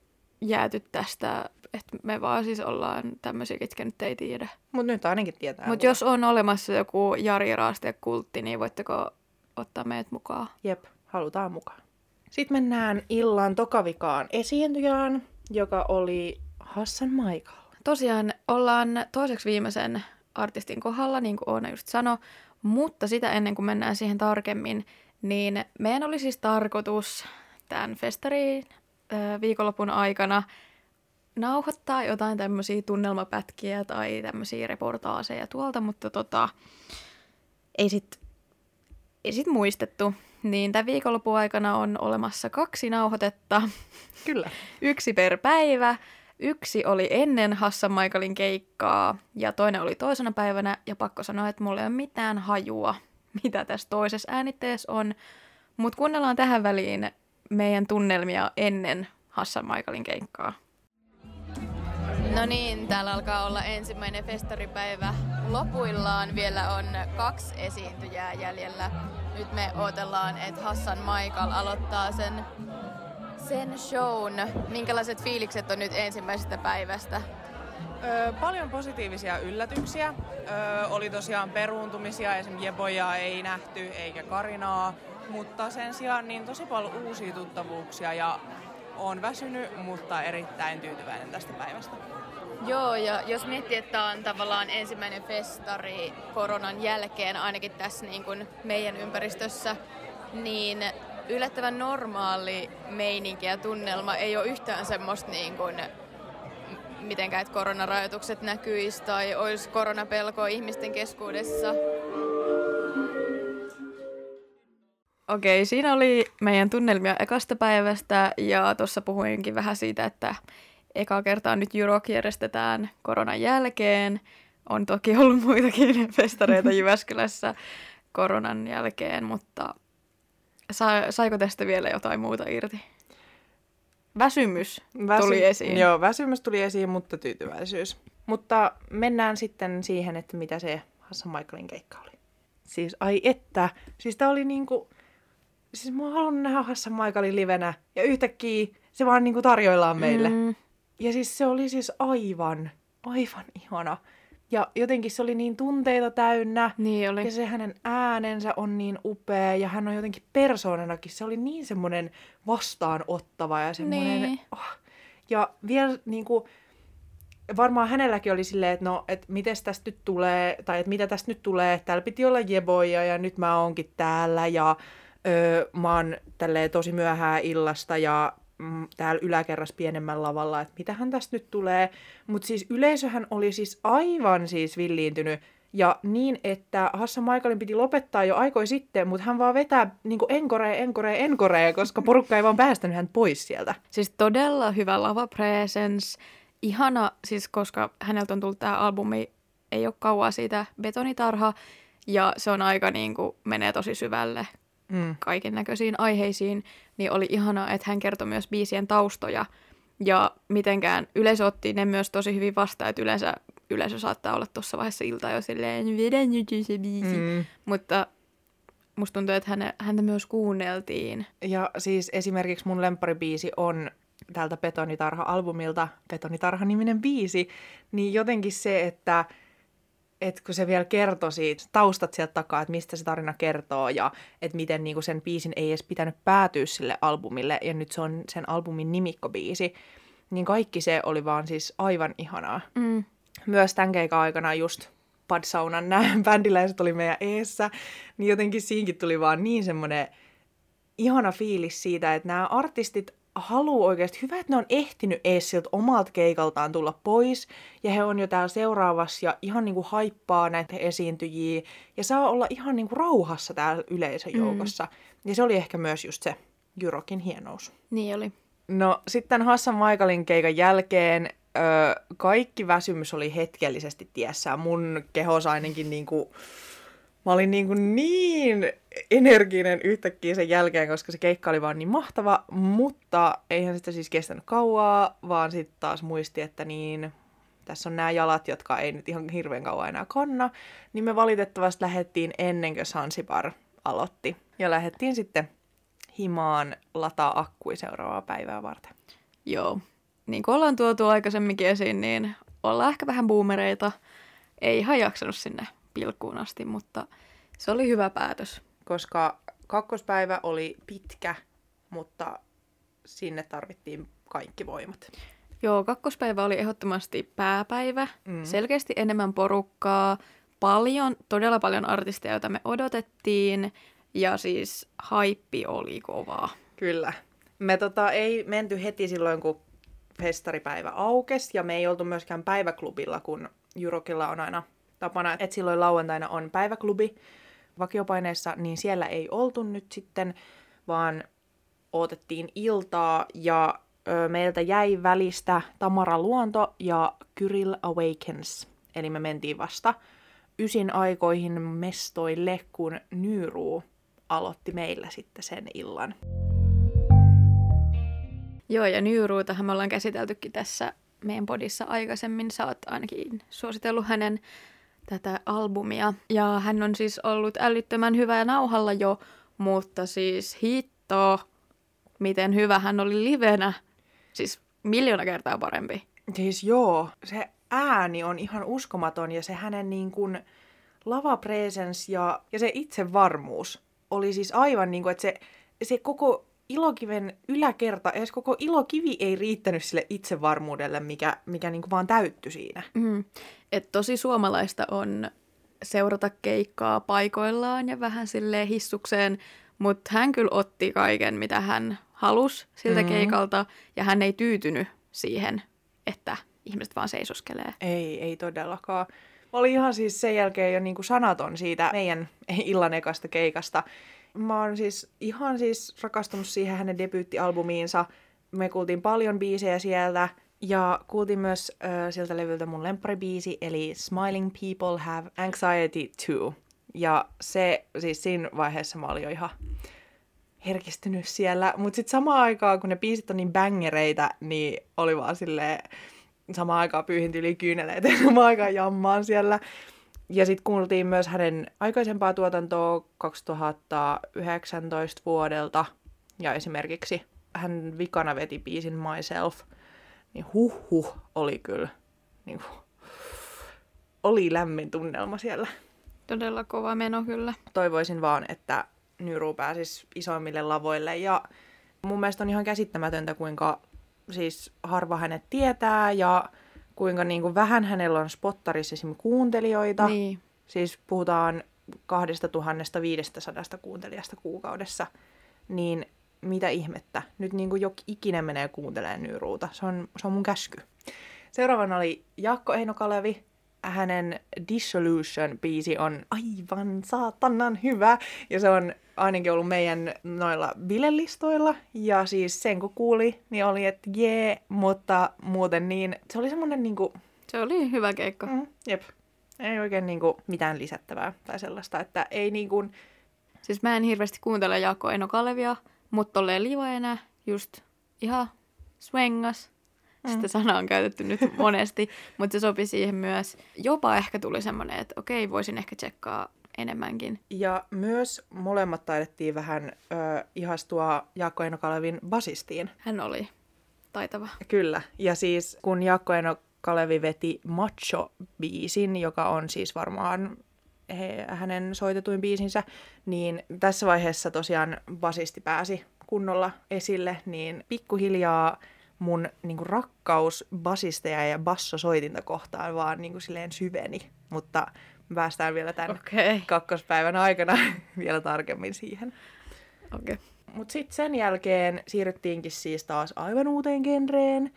jääty tästä, että me vaan siis ollaan tämmöisiä, ketkä nyt ei tiedä. Mutta nyt ainakin tietää. Mutta jos on olemassa joku Jari Raaste kultti, niin voitteko ottaa meidät mukaan? Jep, halutaan mukaan. Sitten mennään illan tokavikaan esiintyjään, joka oli Hassan Michael. Tosiaan ollaan toiseksi viimeisen artistin kohdalla, niin kuin Oona just sanoi, mutta sitä ennen kuin mennään siihen tarkemmin, niin meidän oli siis tarkoitus tämän festariin viikonlopun aikana nauhoittaa jotain tämmöisiä tunnelmapätkiä tai tämmöisiä reportaaseja tuolta, mutta tota, ei sit, ei sit muistettu. Niin tämän viikonlopun aikana on olemassa kaksi nauhoitetta. Kyllä. (laughs) Yksi per päivä. Yksi oli ennen Hassan Michaelin keikkaa ja toinen oli toisena päivänä. Ja pakko sanoa, että mulla ei ole mitään hajua, mitä tässä toisessa äänitteessä on. Mutta kuunnellaan tähän väliin meidän tunnelmia ennen Hassan Michaelin keikkaa. No niin, täällä alkaa olla ensimmäinen festaripäivä lopuillaan. Vielä on kaksi esiintyjää jäljellä. Nyt me odotellaan, että Hassan Michael aloittaa sen, sen shown. Minkälaiset fiilikset on nyt ensimmäisestä päivästä? Öö, paljon positiivisia yllätyksiä. Öö, oli tosiaan peruuntumisia, esimerkiksi Jeboja ei nähty eikä Karinaa, mutta sen sijaan niin tosi paljon uusia tuttavuuksia ja on väsynyt, mutta erittäin tyytyväinen tästä päivästä. Joo, ja jos miettii, että on tavallaan ensimmäinen festari koronan jälkeen, ainakin tässä niin kuin meidän ympäristössä, niin yllättävän normaali meininki ja tunnelma ei ole yhtään semmoista niin kuin mitenkään, että koronarajoitukset näkyisi tai olisi koronapelkoa ihmisten keskuudessa. Okei, siinä oli meidän tunnelmia ekasta päivästä ja tuossa puhuinkin vähän siitä, että eka kertaa nyt Jurok järjestetään koronan jälkeen. On toki ollut muitakin (laughs) festareita (laughs) Jyväskylässä koronan jälkeen, mutta sa- saiko tästä vielä jotain muuta irti? Väsymys Väsy- tuli esiin. Joo, väsymys tuli esiin, mutta tyytyväisyys. Mutta mennään sitten siihen, että mitä se Hassan Michaelin keikka oli. Siis ai että, siis tää oli niinku, siis mä oon halunnut nähdä Hassan Michaelin livenä ja yhtäkkiä se vaan niinku tarjoillaan meille. Mm. Ja siis se oli siis aivan, aivan ihana. Ja jotenkin se oli niin tunteita täynnä. Niin oli. Ja se hänen äänensä on niin upea. Ja hän on jotenkin persoonanakin. Se oli niin semmoinen vastaanottava ja semmoinen... Niin. Oh. Ja vielä niin kuin, varmaan hänelläkin oli silleen, että no, että miten tästä nyt tulee, tai että mitä tästä nyt tulee. Täällä piti olla jeboja ja nyt mä oonkin täällä ja öö, mä oon tälleen tosi myöhään illasta ja mm, täällä yläkerras pienemmän lavalla, että mitähän tästä nyt tulee. Mutta siis yleisöhän oli siis aivan siis villiintynyt. Ja niin, että Hassan Michaelin piti lopettaa jo aikoi sitten, mutta hän vaan vetää niin enkoree, enkoree, enkoree, koska porukka ei vaan päästänyt hän pois sieltä. Siis todella hyvä lava presence. Ihana, siis koska häneltä on tullut tämä albumi, ei ole kauaa siitä betonitarha, ja se on aika niin kuin, menee tosi syvälle mm. kaiken näköisiin aiheisiin, niin oli ihanaa, että hän kertoi myös biisien taustoja. Ja mitenkään yleisö otti ne myös tosi hyvin vastaan, että yleensä yleisö saattaa olla tuossa vaiheessa iltaa jo silleen, vedä nyt se biisi. Mm. Mutta musta tuntuu, että häne, häntä myös kuunneltiin. Ja siis esimerkiksi mun lempparibiisi on tältä Betonitarha-albumilta, Betonitarha-niminen biisi, niin jotenkin se, että että kun se vielä kertoi siitä, taustat sieltä takaa, että mistä se tarina kertoo ja että miten niinku sen biisin ei edes pitänyt päätyä sille albumille ja nyt se on sen albumin nimikkobiisi, niin kaikki se oli vaan siis aivan ihanaa. Mm. Myös tämän keikan aikana just Bad Saunan nämä (laughs) bändiläiset oli meidän eessä, niin jotenkin siinkin tuli vaan niin semmoinen ihana fiilis siitä, että nämä artistit halu oikeasti, hyvä, että ne on ehtinyt ees siltä omalta keikaltaan tulla pois, ja he on jo täällä seuraavassa ja ihan niinku haippaa näitä esiintyjiä, ja saa olla ihan niinku rauhassa täällä yleisön joukossa. Mm. Ja se oli ehkä myös just se Jyrokin hienous. Niin oli. No sitten Hassan Maikalin keikan jälkeen ö, kaikki väsymys oli hetkellisesti tiessä. Mun kehos ainakin niinku, mä olin niinku niin energinen yhtäkkiä sen jälkeen, koska se keikka oli vaan niin mahtava, mutta eihän sitä siis kestänyt kauaa, vaan sitten taas muisti, että niin, tässä on nämä jalat, jotka ei nyt ihan hirveän kauan enää kanna, niin me valitettavasti lähdettiin ennen kuin Sansibar aloitti. Ja lähdettiin sitten himaan lataa akkui seuraavaa päivää varten. Joo. Niin kuin ollaan tuotu aikaisemminkin esiin, niin ollaan ehkä vähän boomereita. Ei ihan jaksanut sinne pilkkuun asti, mutta se oli hyvä päätös. Koska kakkospäivä oli pitkä, mutta sinne tarvittiin kaikki voimat. Joo, kakkospäivä oli ehdottomasti pääpäivä. Mm. Selkeästi enemmän porukkaa, paljon, todella paljon artisteja, joita me odotettiin. Ja siis haippi oli kovaa. Kyllä. Me tota, ei menty heti silloin, kun festaripäivä aukesi, ja me ei oltu myöskään päiväklubilla, kun Jurokilla on aina tapana, että silloin lauantaina on päiväklubi vakiopaineessa, niin siellä ei oltu nyt sitten, vaan otettiin iltaa, ja ö, meiltä jäi välistä Tamara Luonto ja Kyril Awakens. Eli me mentiin vasta ysin aikoihin mestoille, kun Nyruu aloitti meillä sitten sen illan. Joo, ja Nyyruutahan me ollaan käsiteltykin tässä meidän podissa aikaisemmin. Sä oot ainakin suositellut hänen tätä albumia. Ja hän on siis ollut älyttömän hyvä ja nauhalla jo, mutta siis hitto, miten hyvä hän oli livenä. Siis miljoona kertaa parempi. Siis joo, se ääni on ihan uskomaton ja se hänen niin kuin lava presence ja, ja se itsevarmuus oli siis aivan niin kuin, että se, se koko ilokiven yläkerta, edes koko ilokivi ei riittänyt sille itsevarmuudelle, mikä, mikä niin kuin vaan täyttyi siinä. Mm. Et tosi suomalaista on seurata keikkaa paikoillaan ja vähän sille hissukseen, mutta hän kyllä otti kaiken, mitä hän halusi siltä mm. keikalta, ja hän ei tyytynyt siihen, että ihmiset vaan seisoskelee. Ei, ei todellakaan. Mä olin ihan siis sen jälkeen jo niin kuin sanaton siitä meidän (laughs) illan ekasta keikasta. Mä oon siis ihan siis rakastunut siihen hänen debyyttialbumiinsa. Me kuultiin paljon biisejä sieltä. Ja kuultiin myös äh, sieltä levyltä mun lempparibiisi, eli Smiling People Have Anxiety Too. Ja se, siis siinä vaiheessa mä olin jo ihan herkistynyt siellä. Mutta sitten samaan aikaan, kun ne biisit on niin bängereitä, niin oli vaan silleen, samaan aikaan pyyhin yli kyyneleet ja (laughs) samaan aikaan jammaan siellä. Ja sitten kuultiin myös hänen aikaisempaa tuotantoa 2019 vuodelta. Ja esimerkiksi hän vikana veti biisin Myself. Niin huh huh oli kyllä. Niin kuin, oli lämmin tunnelma siellä. Todella kova meno kyllä. Toivoisin vaan, että Nyru pääsisi isoimmille lavoille. Ja mun mielestä on ihan käsittämätöntä, kuinka siis harva hänet tietää ja kuinka niin kuin vähän hänellä on spottarissa esimerkiksi kuuntelijoita. Niin. Siis puhutaan 2500 kuuntelijasta kuukaudessa. Niin mitä ihmettä. Nyt niin kuin jokin ikinen menee kuuntelemaan Nyruuta. Se on, se on mun käsky. Seuraavana oli Jaakko Eino Kalevi. Hänen Dissolution-biisi on aivan saatanan hyvä. Ja se on ainakin ollut meidän noilla bilelistoilla. Ja siis sen kun kuuli, niin oli, että jee, mutta muuten niin, se oli semmonen niinku... Se oli hyvä keikka. Mm, jep. Ei oikein niinku mitään lisättävää tai sellaista, että ei niinku... Siis mä en hirveästi kuuntele Jaakko Eno Kalevia, mutta tolleen livaena just ihan swengas. Mm. Sitä sanaa on käytetty nyt monesti, mutta se sopi siihen myös. Jopa ehkä tuli semmoinen, että okei, voisin ehkä tsekkaa enemmänkin. Ja myös molemmat taidettiin vähän ö, ihastua Jaakko Eino Kalevin basistiin. Hän oli taitava. Kyllä. Ja siis kun Jaakko Eino Kalevi veti Macho-biisin, joka on siis varmaan he, hänen soitetuin biisinsä, niin tässä vaiheessa tosiaan basisti pääsi kunnolla esille, niin pikkuhiljaa mun niin kuin, rakkaus basisteja ja bassosoitinta kohtaan vaan niin kuin, silleen syveni. Mutta päästään vielä tämän okay. kakkospäivän aikana (laughs) vielä tarkemmin siihen. Okay. Mutta sitten sen jälkeen siirryttiinkin siis taas aivan uuteen genreen,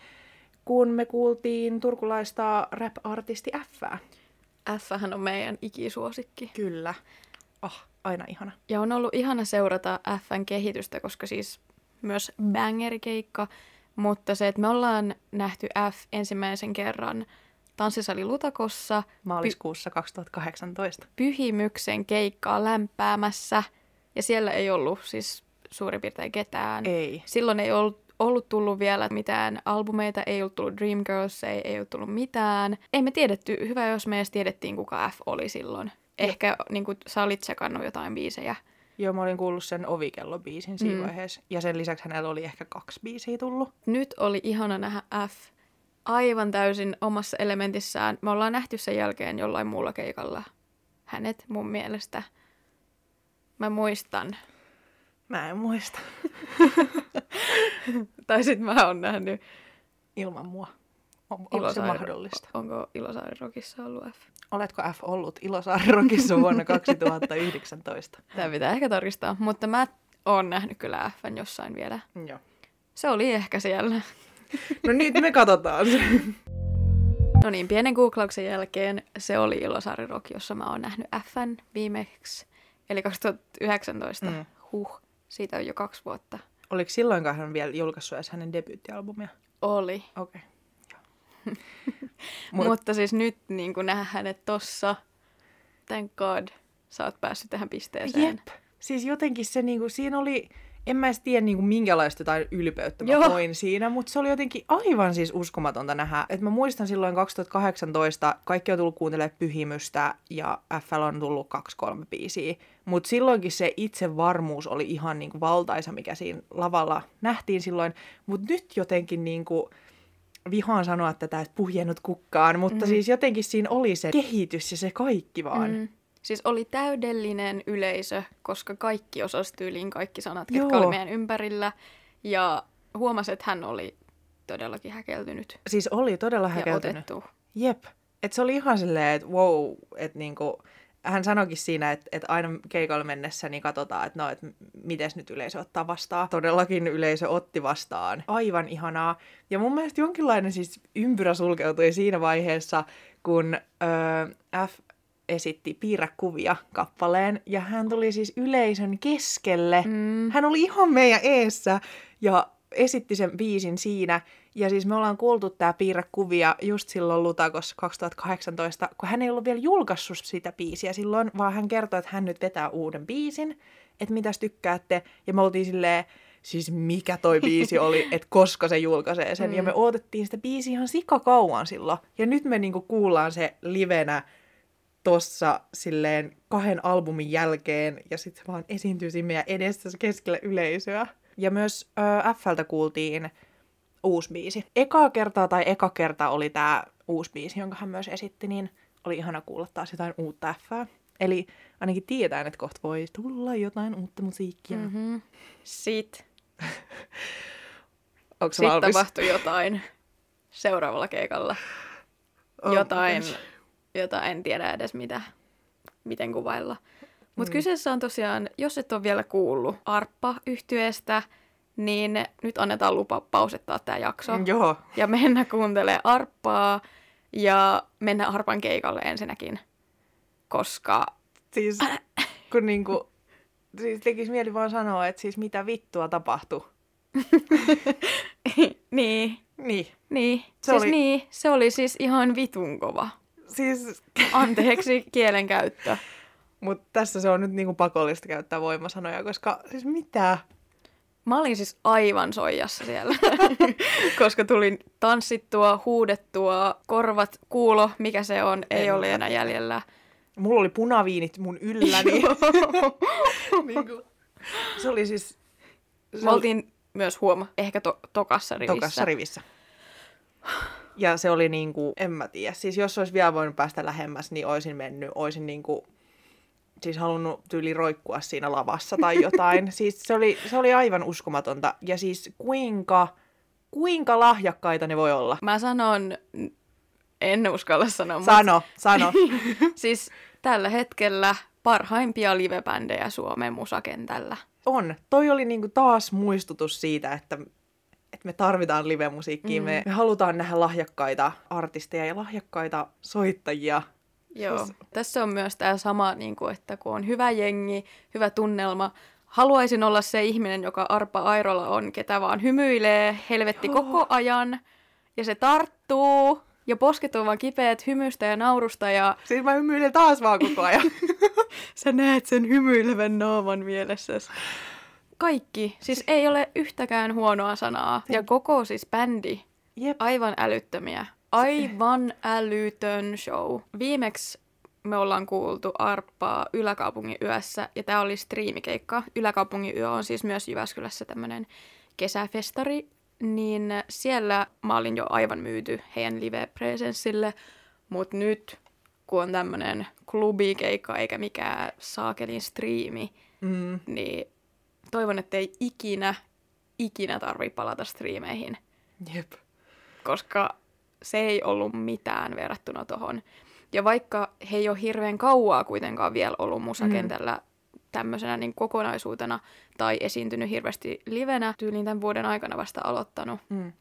kun me kuultiin turkulaista rap-artisti F. F on meidän ikisuosikki. Kyllä. Oh, aina ihana. Ja on ollut ihana seurata Fn kehitystä, koska siis myös bangerikeikka, mutta se, että me ollaan nähty F ensimmäisen kerran tanssisali Lutakossa Maaliskuussa 2018. Pyhimyksen keikkaa lämpäämässä, ja siellä ei ollut siis suurin piirtein ketään. Ei. Silloin ei ollut, ollut tullut vielä mitään albumeita, ei ollut tullut Dreamgirls, ei, ei ollut tullut mitään. Ei me tiedetty, hyvä jos me edes tiedettiin kuka F oli silloin. Ehkä niin kuin, sä olit sekannut jotain biisejä. Joo, mä olin kuullut sen Ovikello-biisin siinä Mm. vaiheessa. Ja sen lisäksi hänellä oli ehkä kaksi biisiä tullut. Nyt oli ihana nähdä F aivan täysin omassa elementissään. Me ollaan nähty sen jälkeen jollain muulla keikalla hänet mun mielestä. Mä muistan. Mä en muista. (laughs) Tai sit mä oon nähnyt, Ilman mua. On, onko se mahdollista? onko Ilosaari Rockissa ollut F? Oletko F ollut Ilosaari-rokissa vuonna 2019? (laughs) Tämä pitää ehkä tarkistaa, mutta mä oon nähnyt kyllä Fn jossain vielä. Joo. Se oli ehkä siellä. No nyt me katsotaan se. (laughs) No niin, pienen googlauksen jälkeen se oli Ilosaari Rock, jossa mä oon nähnyt Fn viimeksi. Eli 2019. Mm. Huh, siitä on jo kaksi vuotta. Oliko silloinkaan hän vielä julkaissut edes hänen debyyttialbumia? Oli. Okei. Mut... (laughs) Mut- Mutta siis nyt niin kuin nähdä hänet tossa, thank god, sä oot päässyt tähän pisteeseen. Jep. Siis jotenkin se niinku, siinä oli, en mä edes tiedä niinku minkälaista jotain ylpeyttä mä Joo. koin siinä, mutta se oli jotenkin aivan siis uskomatonta nähdä. Et mä muistan silloin 2018, kaikki on tullut kuuntelemaan Pyhimystä ja FL on tullut kaksi-kolme biisiä. Mutta silloinkin se itsevarmuus oli ihan niinku valtaisa, mikä siinä lavalla nähtiin silloin. Mutta nyt jotenkin niinku, vihaan sanoa tätä, että puhjennut kukkaan, mutta mm. siis jotenkin siinä oli se kehitys ja se kaikki vaan. Mm. Siis oli täydellinen yleisö, koska kaikki osasi tyyliin kaikki sanat, Joo. ketkä oli meidän ympärillä. Ja huomasi, että hän oli todellakin häkeltynyt Siis oli todella ja häkeltynyt. otettu. Jep. Et se oli ihan silleen, että wow, että niinku, hän sanoikin siinä, että, että aina keikalle mennessä niin katsotaan, että no, että miten nyt yleisö ottaa vastaan. Todellakin yleisö otti vastaan. Aivan ihanaa. Ja mun mielestä jonkinlainen siis ympyrä sulkeutui siinä vaiheessa, kun öö, F esitti piirräkuvia kappaleen, ja hän tuli siis yleisön keskelle. Mm. Hän oli ihan meidän eessä, ja esitti sen biisin siinä. Ja siis me ollaan kuultu tää piirrekuvia just silloin Lutakos 2018, kun hän ei ollut vielä julkaissut sitä biisiä silloin, vaan hän kertoi, että hän nyt vetää uuden biisin, että mitäs tykkäätte. Ja me oltiin silleen, siis mikä toi biisi (laughs) oli, että koska se julkaisee sen. Mm. Ja me odotettiin sitä biisiä ihan sikakauan silloin. Ja nyt me niinku kuullaan se livenä tossa silleen kahden albumin jälkeen, ja sitten se vaan esiintyy siinä meidän edessä keskellä yleisöä. Ja myös ö, Fltä kuultiin uusi biisi. Eka kertaa tai eka kerta oli tämä uusi biisi, jonka hän myös esitti, niin oli ihana kuulla taas jotain uutta Fää. Eli ainakin tiedetään, että kohta voi tulla jotain uutta musiikkia. Mm. Mm-hmm. Sitten (laughs) Onko sit valmis? tapahtui jotain seuraavalla keikalla. Oh, jotain, jota en tiedä edes mitä, miten kuvailla. Mutta Mm. kyseessä on tosiaan, jos et ole vielä kuullut arppa yhtyeestä niin nyt annetaan lupa pausettaa tämä jakso. Mm, Joo, Ja mennä kuuntelemaan arppaa ja mennä arpan keikalle ensinnäkin. Koska siis kun niinku, siis tekisi mieli vaan sanoa, että siis mitä vittua tapahtui. (laughs) niin, Niin, niin, Se se siis oli- niin, se oli siis ihan vitun kova. siis, Anteeksi kielenkäyttö. Mutta tässä se on nyt niinku pakollista käyttää voimasanoja, koska siis mitä? Mä olin siis aivan soijassa siellä, (laughs) koska tulin tanssittua, huudettua, korvat, kuulo, mikä se on, ei En ole mä enää jäljellä. Mulla oli punaviinit mun ylläni. (laughs) niinku, se oli siis... Se Me oltiin myös huoma, ehkä to- tokassa rivissä. tokassa rivissä. Ja se oli niinku, en mä tiedä, siis jos olisi vielä voinut päästä lähemmäs, niin olisin mennyt, olisin niinku, siis halunnut tyyli roikkua siinä lavassa tai jotain. (laughs) siis se oli, se oli aivan uskomatonta. Ja siis kuinka, kuinka lahjakkaita ne voi olla? Mä sanon, en uskalla sanoa, mutta Sano, sano. (laughs) siis tällä hetkellä parhaimpia livebändejä Suomen musakentällä. On. Toi oli niinku taas muistutus siitä, että, että me tarvitaan livemusiikkia. Mm. Me, me halutaan nähdä lahjakkaita artisteja ja lahjakkaita soittajia. Joo. Siis... Tässä on myös tämä sama, niin kuin, että kun on hyvä jengi, hyvä tunnelma, haluaisin olla se ihminen, joka Arpa Airola on, ketä vaan hymyilee helvetti Joo. koko ajan. Ja se tarttuu ja posket on vaan kipeät hymystä ja naurusta. Ja... Siis mä hymyilen taas vaan koko ajan. (laughs) Sä näet sen hymyilevän naaman mielessäsi. Kaikki. Siis ei ole yhtäkään huonoa sanaa. Ja koko siis bändi. Jep. Aivan älyttömiä. Aivan älytön show. Viimeksi me ollaan kuultu Arppaa Yläkaupungin yössä, ja tämä oli striimikeikka. Yläkaupungin yö on siis myös Jyväskylässä tämmöinen kesäfestari, niin siellä mä olin jo aivan myyty heidän live-presenssille, mutta nyt kun on tämmöinen klubikeikka eikä mikään saakelin striimi, mm. niin toivon, että ei ikinä, ikinä tarvi palata striimeihin. Jep. Koska se ei ollut mitään verrattuna tuohon. Ja vaikka he ei ole hirveän kauaa kuitenkaan vielä ollut musakentällä mm. tämmöisenä niin kokonaisuutena tai esiintynyt hirveästi livenä, tyyliin tämän vuoden aikana vasta aloittanut, mm.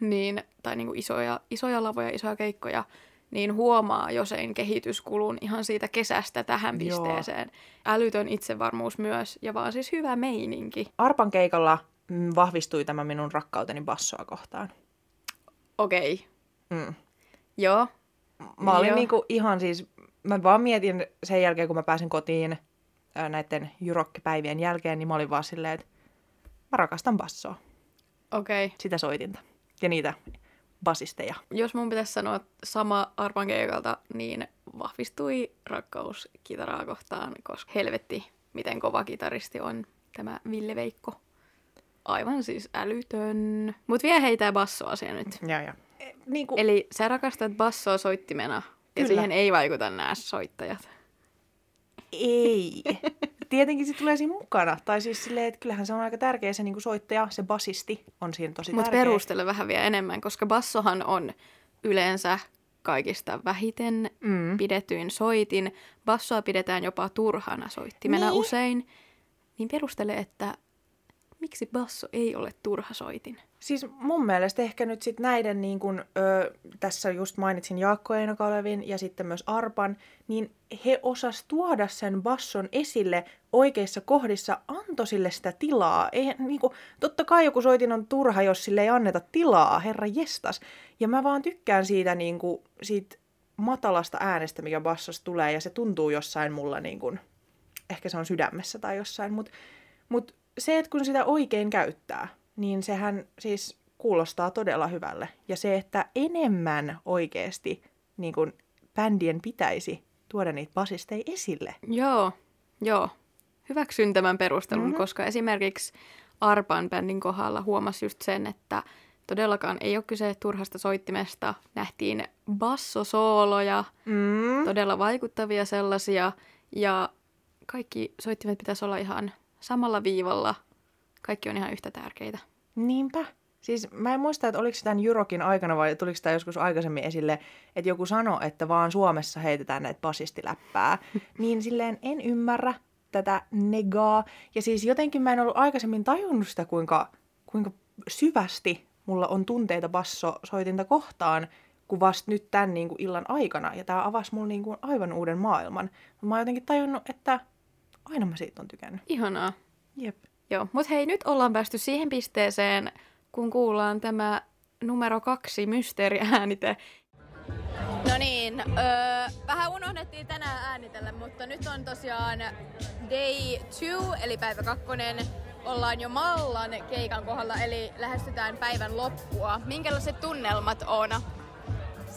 niin, tai niin kuin isoja, isoja lavoja, isoja keikkoja, niin huomaa jo sen kehityskulun ihan siitä kesästä tähän pisteeseen. Joo. Älytön itsevarmuus myös ja vaan siis hyvä meininki. Arpan keikalla mm, vahvistui tämä minun rakkauteni bassoa kohtaan. Okei. Okay. Mm. Joo. Mä olin niinku ihan siis, mä vaan mietin sen jälkeen, kun mä pääsin kotiin näiden jurokkipäivien jälkeen, niin mä olin vaan silleen, että mä rakastan bassoa. Okei. Okay. Sitä soitinta. Ja niitä basisteja. Jos mun pitäisi sanoa sama Arpan keikalta, niin vahvistui rakkaus kitaraa kohtaan, koska helvetti, miten kova kitaristi on tämä Ville Veikko. Aivan siis älytön. Mut vie heitä bassoasia nyt. Ja, ja. Niin kuin... Eli sä rakastat bassoa soittimena, Kyllä. ja siihen ei vaikuta nämä soittajat. Ei. (laughs) Tietenkin se tulee siinä mukana. Tai siis silleen, että kyllähän se on aika tärkeä se niin kuin soittaja, se basisti on siinä tosi Mut tärkeä. Mutta perustele vähän vielä enemmän, koska bassohan on yleensä kaikista vähiten mm. pidetyin soitin. Bassoa pidetään jopa turhana soittimena niin. usein. Niin perustele, että miksi basso ei ole turha soitin? Siis mun mielestä ehkä nyt sit näiden, niin kun, ö, tässä just mainitsin Jaakko Einokalevin ja sitten myös Arpan, niin he osas tuoda sen basson esille oikeissa kohdissa, antoi sille sitä tilaa. Ei, niin kun, totta kai joku soitin on turha, jos sille ei anneta tilaa, herra jestas. Ja mä vaan tykkään siitä, niin kun, siitä matalasta äänestä, mikä bassossa tulee, ja se tuntuu jossain mulla, niin kun, ehkä se on sydämessä tai jossain, mutta mut se, että kun sitä oikein käyttää, niin sehän siis kuulostaa todella hyvälle. Ja se, että enemmän oikeasti niin kun bändien pitäisi tuoda niitä basisteja esille. Joo, joo. Hyväksyn tämän perustelun, mm-hmm. koska esimerkiksi Arpan bändin kohdalla huomasi just sen, että todellakaan ei ole kyse turhasta soittimesta. Nähtiin bassosooloja, mm. todella vaikuttavia sellaisia, ja kaikki soittimet pitäisi olla ihan samalla viivalla. Kaikki on ihan yhtä tärkeitä. Niinpä. Siis mä en muista, että oliko tämän Jurokin aikana vai tuliko tämä joskus aikaisemmin esille, että joku sanoi, että vaan Suomessa heitetään näitä basistiläppää. (laughs) niin silleen en ymmärrä tätä negaa. Ja siis jotenkin mä en ollut aikaisemmin tajunnut sitä, kuinka, kuinka syvästi mulla on tunteita basso-soitinta kohtaan, kuin vasta nyt tämän niin kuin illan aikana. Ja tämä avasi mulle niin kuin aivan uuden maailman. Mä oon jotenkin tajunnut, että aina mä siitä on tykännyt. Ihanaa. Jep. Joo, mutta hei, nyt ollaan päästy siihen pisteeseen, kun kuullaan tämä numero kaksi mysteeriäänite. No niin, öö, vähän unohdettiin tänään äänitellä, mutta nyt on tosiaan day two, eli päivä kakkonen. Ollaan jo Mallan keikan kohdalla, eli lähestytään päivän loppua. Minkälaiset tunnelmat on?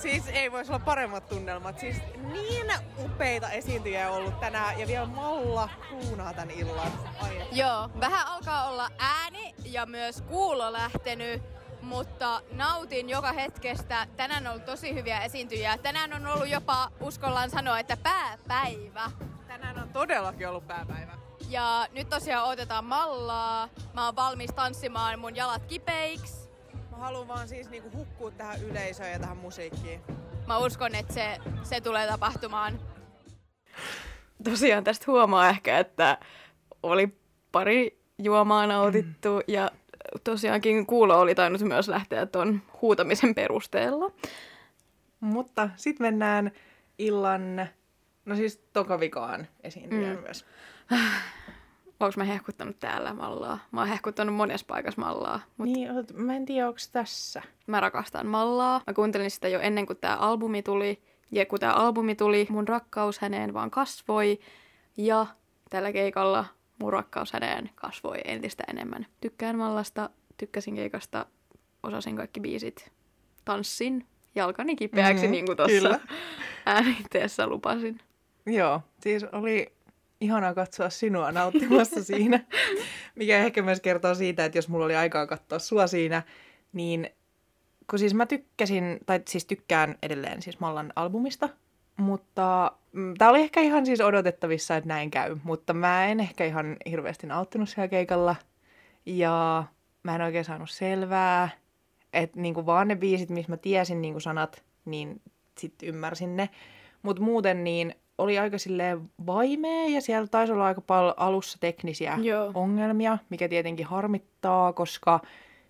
Siis ei voisi olla paremmat tunnelmat. Siis niin upeita esiintyjiä on ollut tänään ja vielä Malla kruunaa tän illan. Ai. Joo, vähän alkaa olla ääni ja myös kuulo lähtenyt, mutta nautin joka hetkestä. Tänään on ollut tosi hyviä esiintyjiä. Tänään on ollut jopa, uskollaan sanoa, että pääpäivä. Tänään on todellakin ollut pääpäivä. Ja nyt tosiaan otetaan Mallaa. Mä oon valmis tanssimaan mun jalat kipeiksi Mä haluan vaan siis niinku hukkua tähän yleisöön ja tähän musiikkiin. Mä uskon, että se, se tulee tapahtumaan. tosiaan tästä huomaa ehkä, että oli pari juomaa nautittu mm. ja tosiaankin kuulo oli tainnut myös lähteä tuon huutamisen perusteella. Mutta sitten mennään illan, no siis tokavikaan esiintyjään mm. myös. (sighs) Onko mä hehkuttanut täällä mallaa? Mä oon hehkuttanut monessa paikassa mallaa. Mut niin, mä en tiedä, onko tässä. Mä rakastan mallaa. Mä kuuntelin sitä jo ennen kuin tämä albumi tuli. Ja kun tämä albumi tuli, mun rakkaus häneen vaan kasvoi. Ja tällä keikalla mun rakkaus häneen kasvoi entistä enemmän. Tykkään mallasta, tykkäsin keikasta, osasin kaikki biisit. Tanssin jalkani kipeäksi, mm-hmm, niin kuin tuossa äänitteessä lupasin. Joo, siis oli ihanaa katsoa sinua nauttimassa siinä, mikä ehkä myös kertoo siitä, että jos mulla oli aikaa katsoa sua siinä, niin kun siis mä tykkäsin, tai siis tykkään edelleen siis Mallan albumista, mutta mm, tämä oli ehkä ihan siis odotettavissa, että näin käy, mutta mä en ehkä ihan hirveästi nauttinut siellä keikalla, ja mä en oikein saanut selvää, että niinku vaan ne biisit, missä mä tiesin niinku sanat, niin sitten ymmärsin ne, mutta muuten niin oli aika silleen vaimea ja siellä taisi olla aika paljon alussa teknisiä Joo. ongelmia, mikä tietenkin harmittaa, koska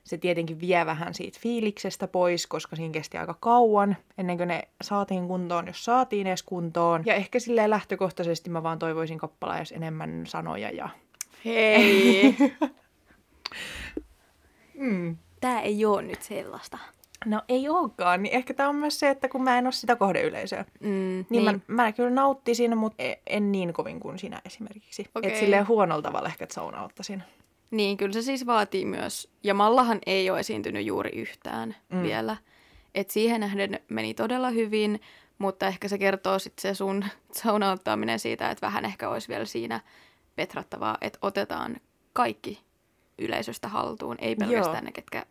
se tietenkin vie vähän siitä fiiliksestä pois, koska siinä kesti aika kauan ennen kuin ne saatiin kuntoon, jos saatiin edes kuntoon. Ja ehkä silleen lähtökohtaisesti mä vaan toivoisin kappaleessa enemmän sanoja ja... Hei! (laughs) mm. Tää ei oo nyt sellaista. No ei olekaan, niin ehkä tämä on myös se, että kun mä en ole sitä kohdeyleisöä, mm, niin, niin. Mä, mä kyllä nauttisin, mutta e, en niin kovin kuin sinä esimerkiksi. Okay. Että silleen huonolla tavalla ehkä saunauttaisin. Niin, kyllä se siis vaatii myös. Ja Mallahan ei ole esiintynyt juuri yhtään mm. vielä. Et siihen nähden meni todella hyvin, mutta ehkä se kertoo sitten se sun (laughs) saunauttaminen siitä, että vähän ehkä olisi vielä siinä petrattavaa, että otetaan kaikki yleisöstä haltuun, ei pelkästään Joo. ne, ketkä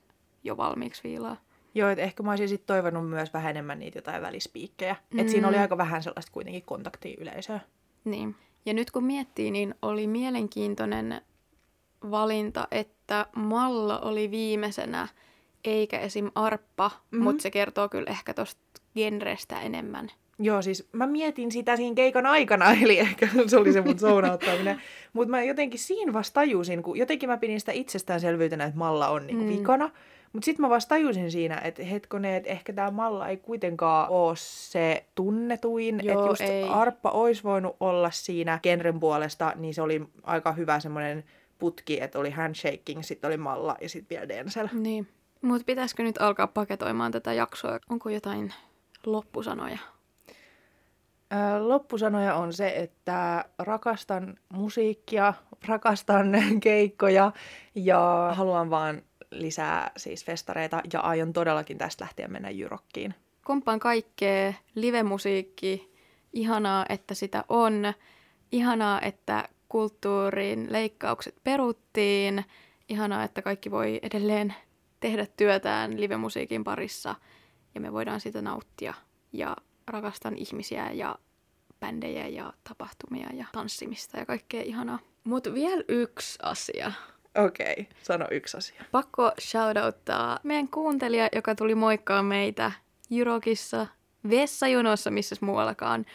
jo valmiiksi viilaa. Joo, että ehkä mä olisin sit toivonut myös vähän enemmän niitä jotain välispiikkejä. Mm. Että siinä oli aika vähän sellaista kuitenkin kontaktia yleisöä. Niin. Ja nyt kun miettii, niin oli mielenkiintoinen valinta, että Malla oli viimeisenä, eikä esim. Arppa, mm-hmm. mutta se kertoo kyllä ehkä tosta genrestä enemmän. Joo, siis mä mietin sitä siinä keikan aikana, (laughs) eli ehkä se oli se mun zoonauttaminen. (laughs) Mutta mä jotenkin siinä vasta tajusin, kun jotenkin mä pidin sitä itsestäänselvyytenä, että Malla on niinku mm. vikana. Mutta sitten mä vasta tajusin siinä, että hetkonen, että ehkä tämä Malla ei kuitenkaan ole se tunnetuin. Että just ei. Arppa olisi voinut olla siinä genren puolesta, niin se oli aika hyvä semmoinen putki, että oli handshaking, sitten oli Malla ja sitten vielä Denzel. Niin. Mutta pitäisikö nyt alkaa paketoimaan tätä jaksoa? Onko jotain loppusanoja? Loppusanoja on se, että rakastan musiikkia, rakastan (laughs) keikkoja ja haluan vaan lisää siis festareita ja aion todellakin tästä lähtien mennä Jyrokkiin. Kompaan kaikkea, livemusiikki, ihanaa, että sitä on, ihanaa, että kulttuurin leikkaukset peruttiin, ihanaa, että kaikki voi edelleen tehdä työtään livemusiikin parissa ja me voidaan sitä nauttia ja rakastan ihmisiä ja bändejä ja tapahtumia ja tanssimista ja kaikkea ihanaa. Mutta vielä yksi asia. Okei, okay, sano yksi asia. Pakko shoutouttaa meidän kuuntelija, joka tuli moikkaa meitä Jyrokissa, vessajonossa, missä muuallakaan.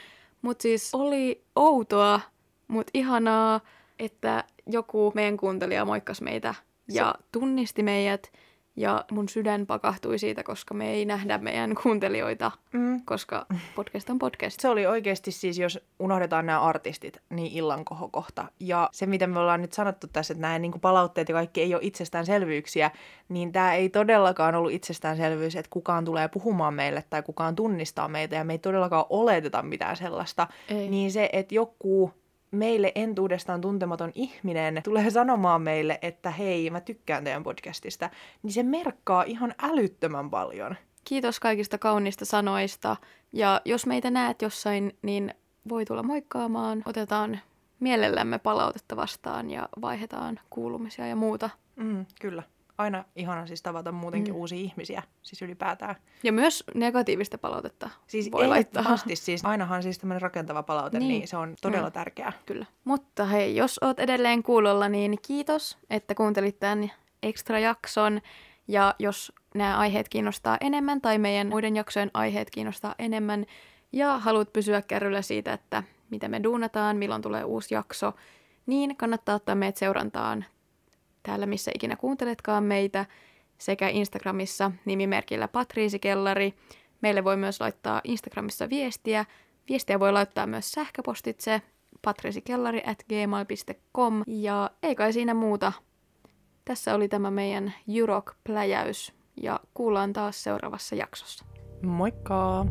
Mutta siis oli outoa, mutta ihanaa, että joku meidän kuuntelija moikkasi meitä ja tunnisti meidät ja mun sydän pakahtui siitä, koska me ei nähdä meidän kuuntelijoita, mm. koska podcast on podcast. Se oli oikeasti siis, jos unohdetaan nämä artistit, niin illan kohokohta. Ja se, mitä me ollaan nyt sanottu tässä, että nämä niin palautteet ja kaikki ei ole itsestäänselvyyksiä, niin tämä ei todellakaan ollut itsestäänselvyys, että kukaan tulee puhumaan meille tai kukaan tunnistaa meitä ja me ei todellakaan oleteta mitään sellaista. Ei. Niin se, että joku meille entuudestaan tuntematon ihminen tulee sanomaan meille, että hei, mä tykkään teidän podcastista, niin se merkkaa ihan älyttömän paljon. Kiitos kaikista kaunista sanoista. Ja jos meitä näet jossain, niin voi tulla moikkaamaan. Otetaan mielellämme palautetta vastaan ja vaihdetaan kuulumisia ja muuta. Mm, kyllä aina ihana siis tavata muutenkin mm. uusia ihmisiä, siis ylipäätään. Ja myös negatiivista palautetta siis voi laittaa. siis ainahan siis tämmöinen rakentava palaute, niin, niin se on todella mm. tärkeää. Kyllä. Mutta hei, jos oot edelleen kuulolla, niin kiitos, että kuuntelit tämän ekstra jakson. Ja jos nämä aiheet kiinnostaa enemmän tai meidän muiden jaksojen aiheet kiinnostaa enemmän ja haluat pysyä kärryllä siitä, että mitä me duunataan, milloin tulee uusi jakso, niin kannattaa ottaa meidät seurantaan täällä, missä ikinä kuunteletkaan meitä, sekä Instagramissa nimimerkillä Patriisikellari. Meille voi myös laittaa Instagramissa viestiä. Viestiä voi laittaa myös sähköpostitse patriisikellari at gmail.com. Ja ei kai siinä muuta. Tässä oli tämä meidän Jurok-pläjäys ja kuullaan taas seuraavassa jaksossa. Moikka!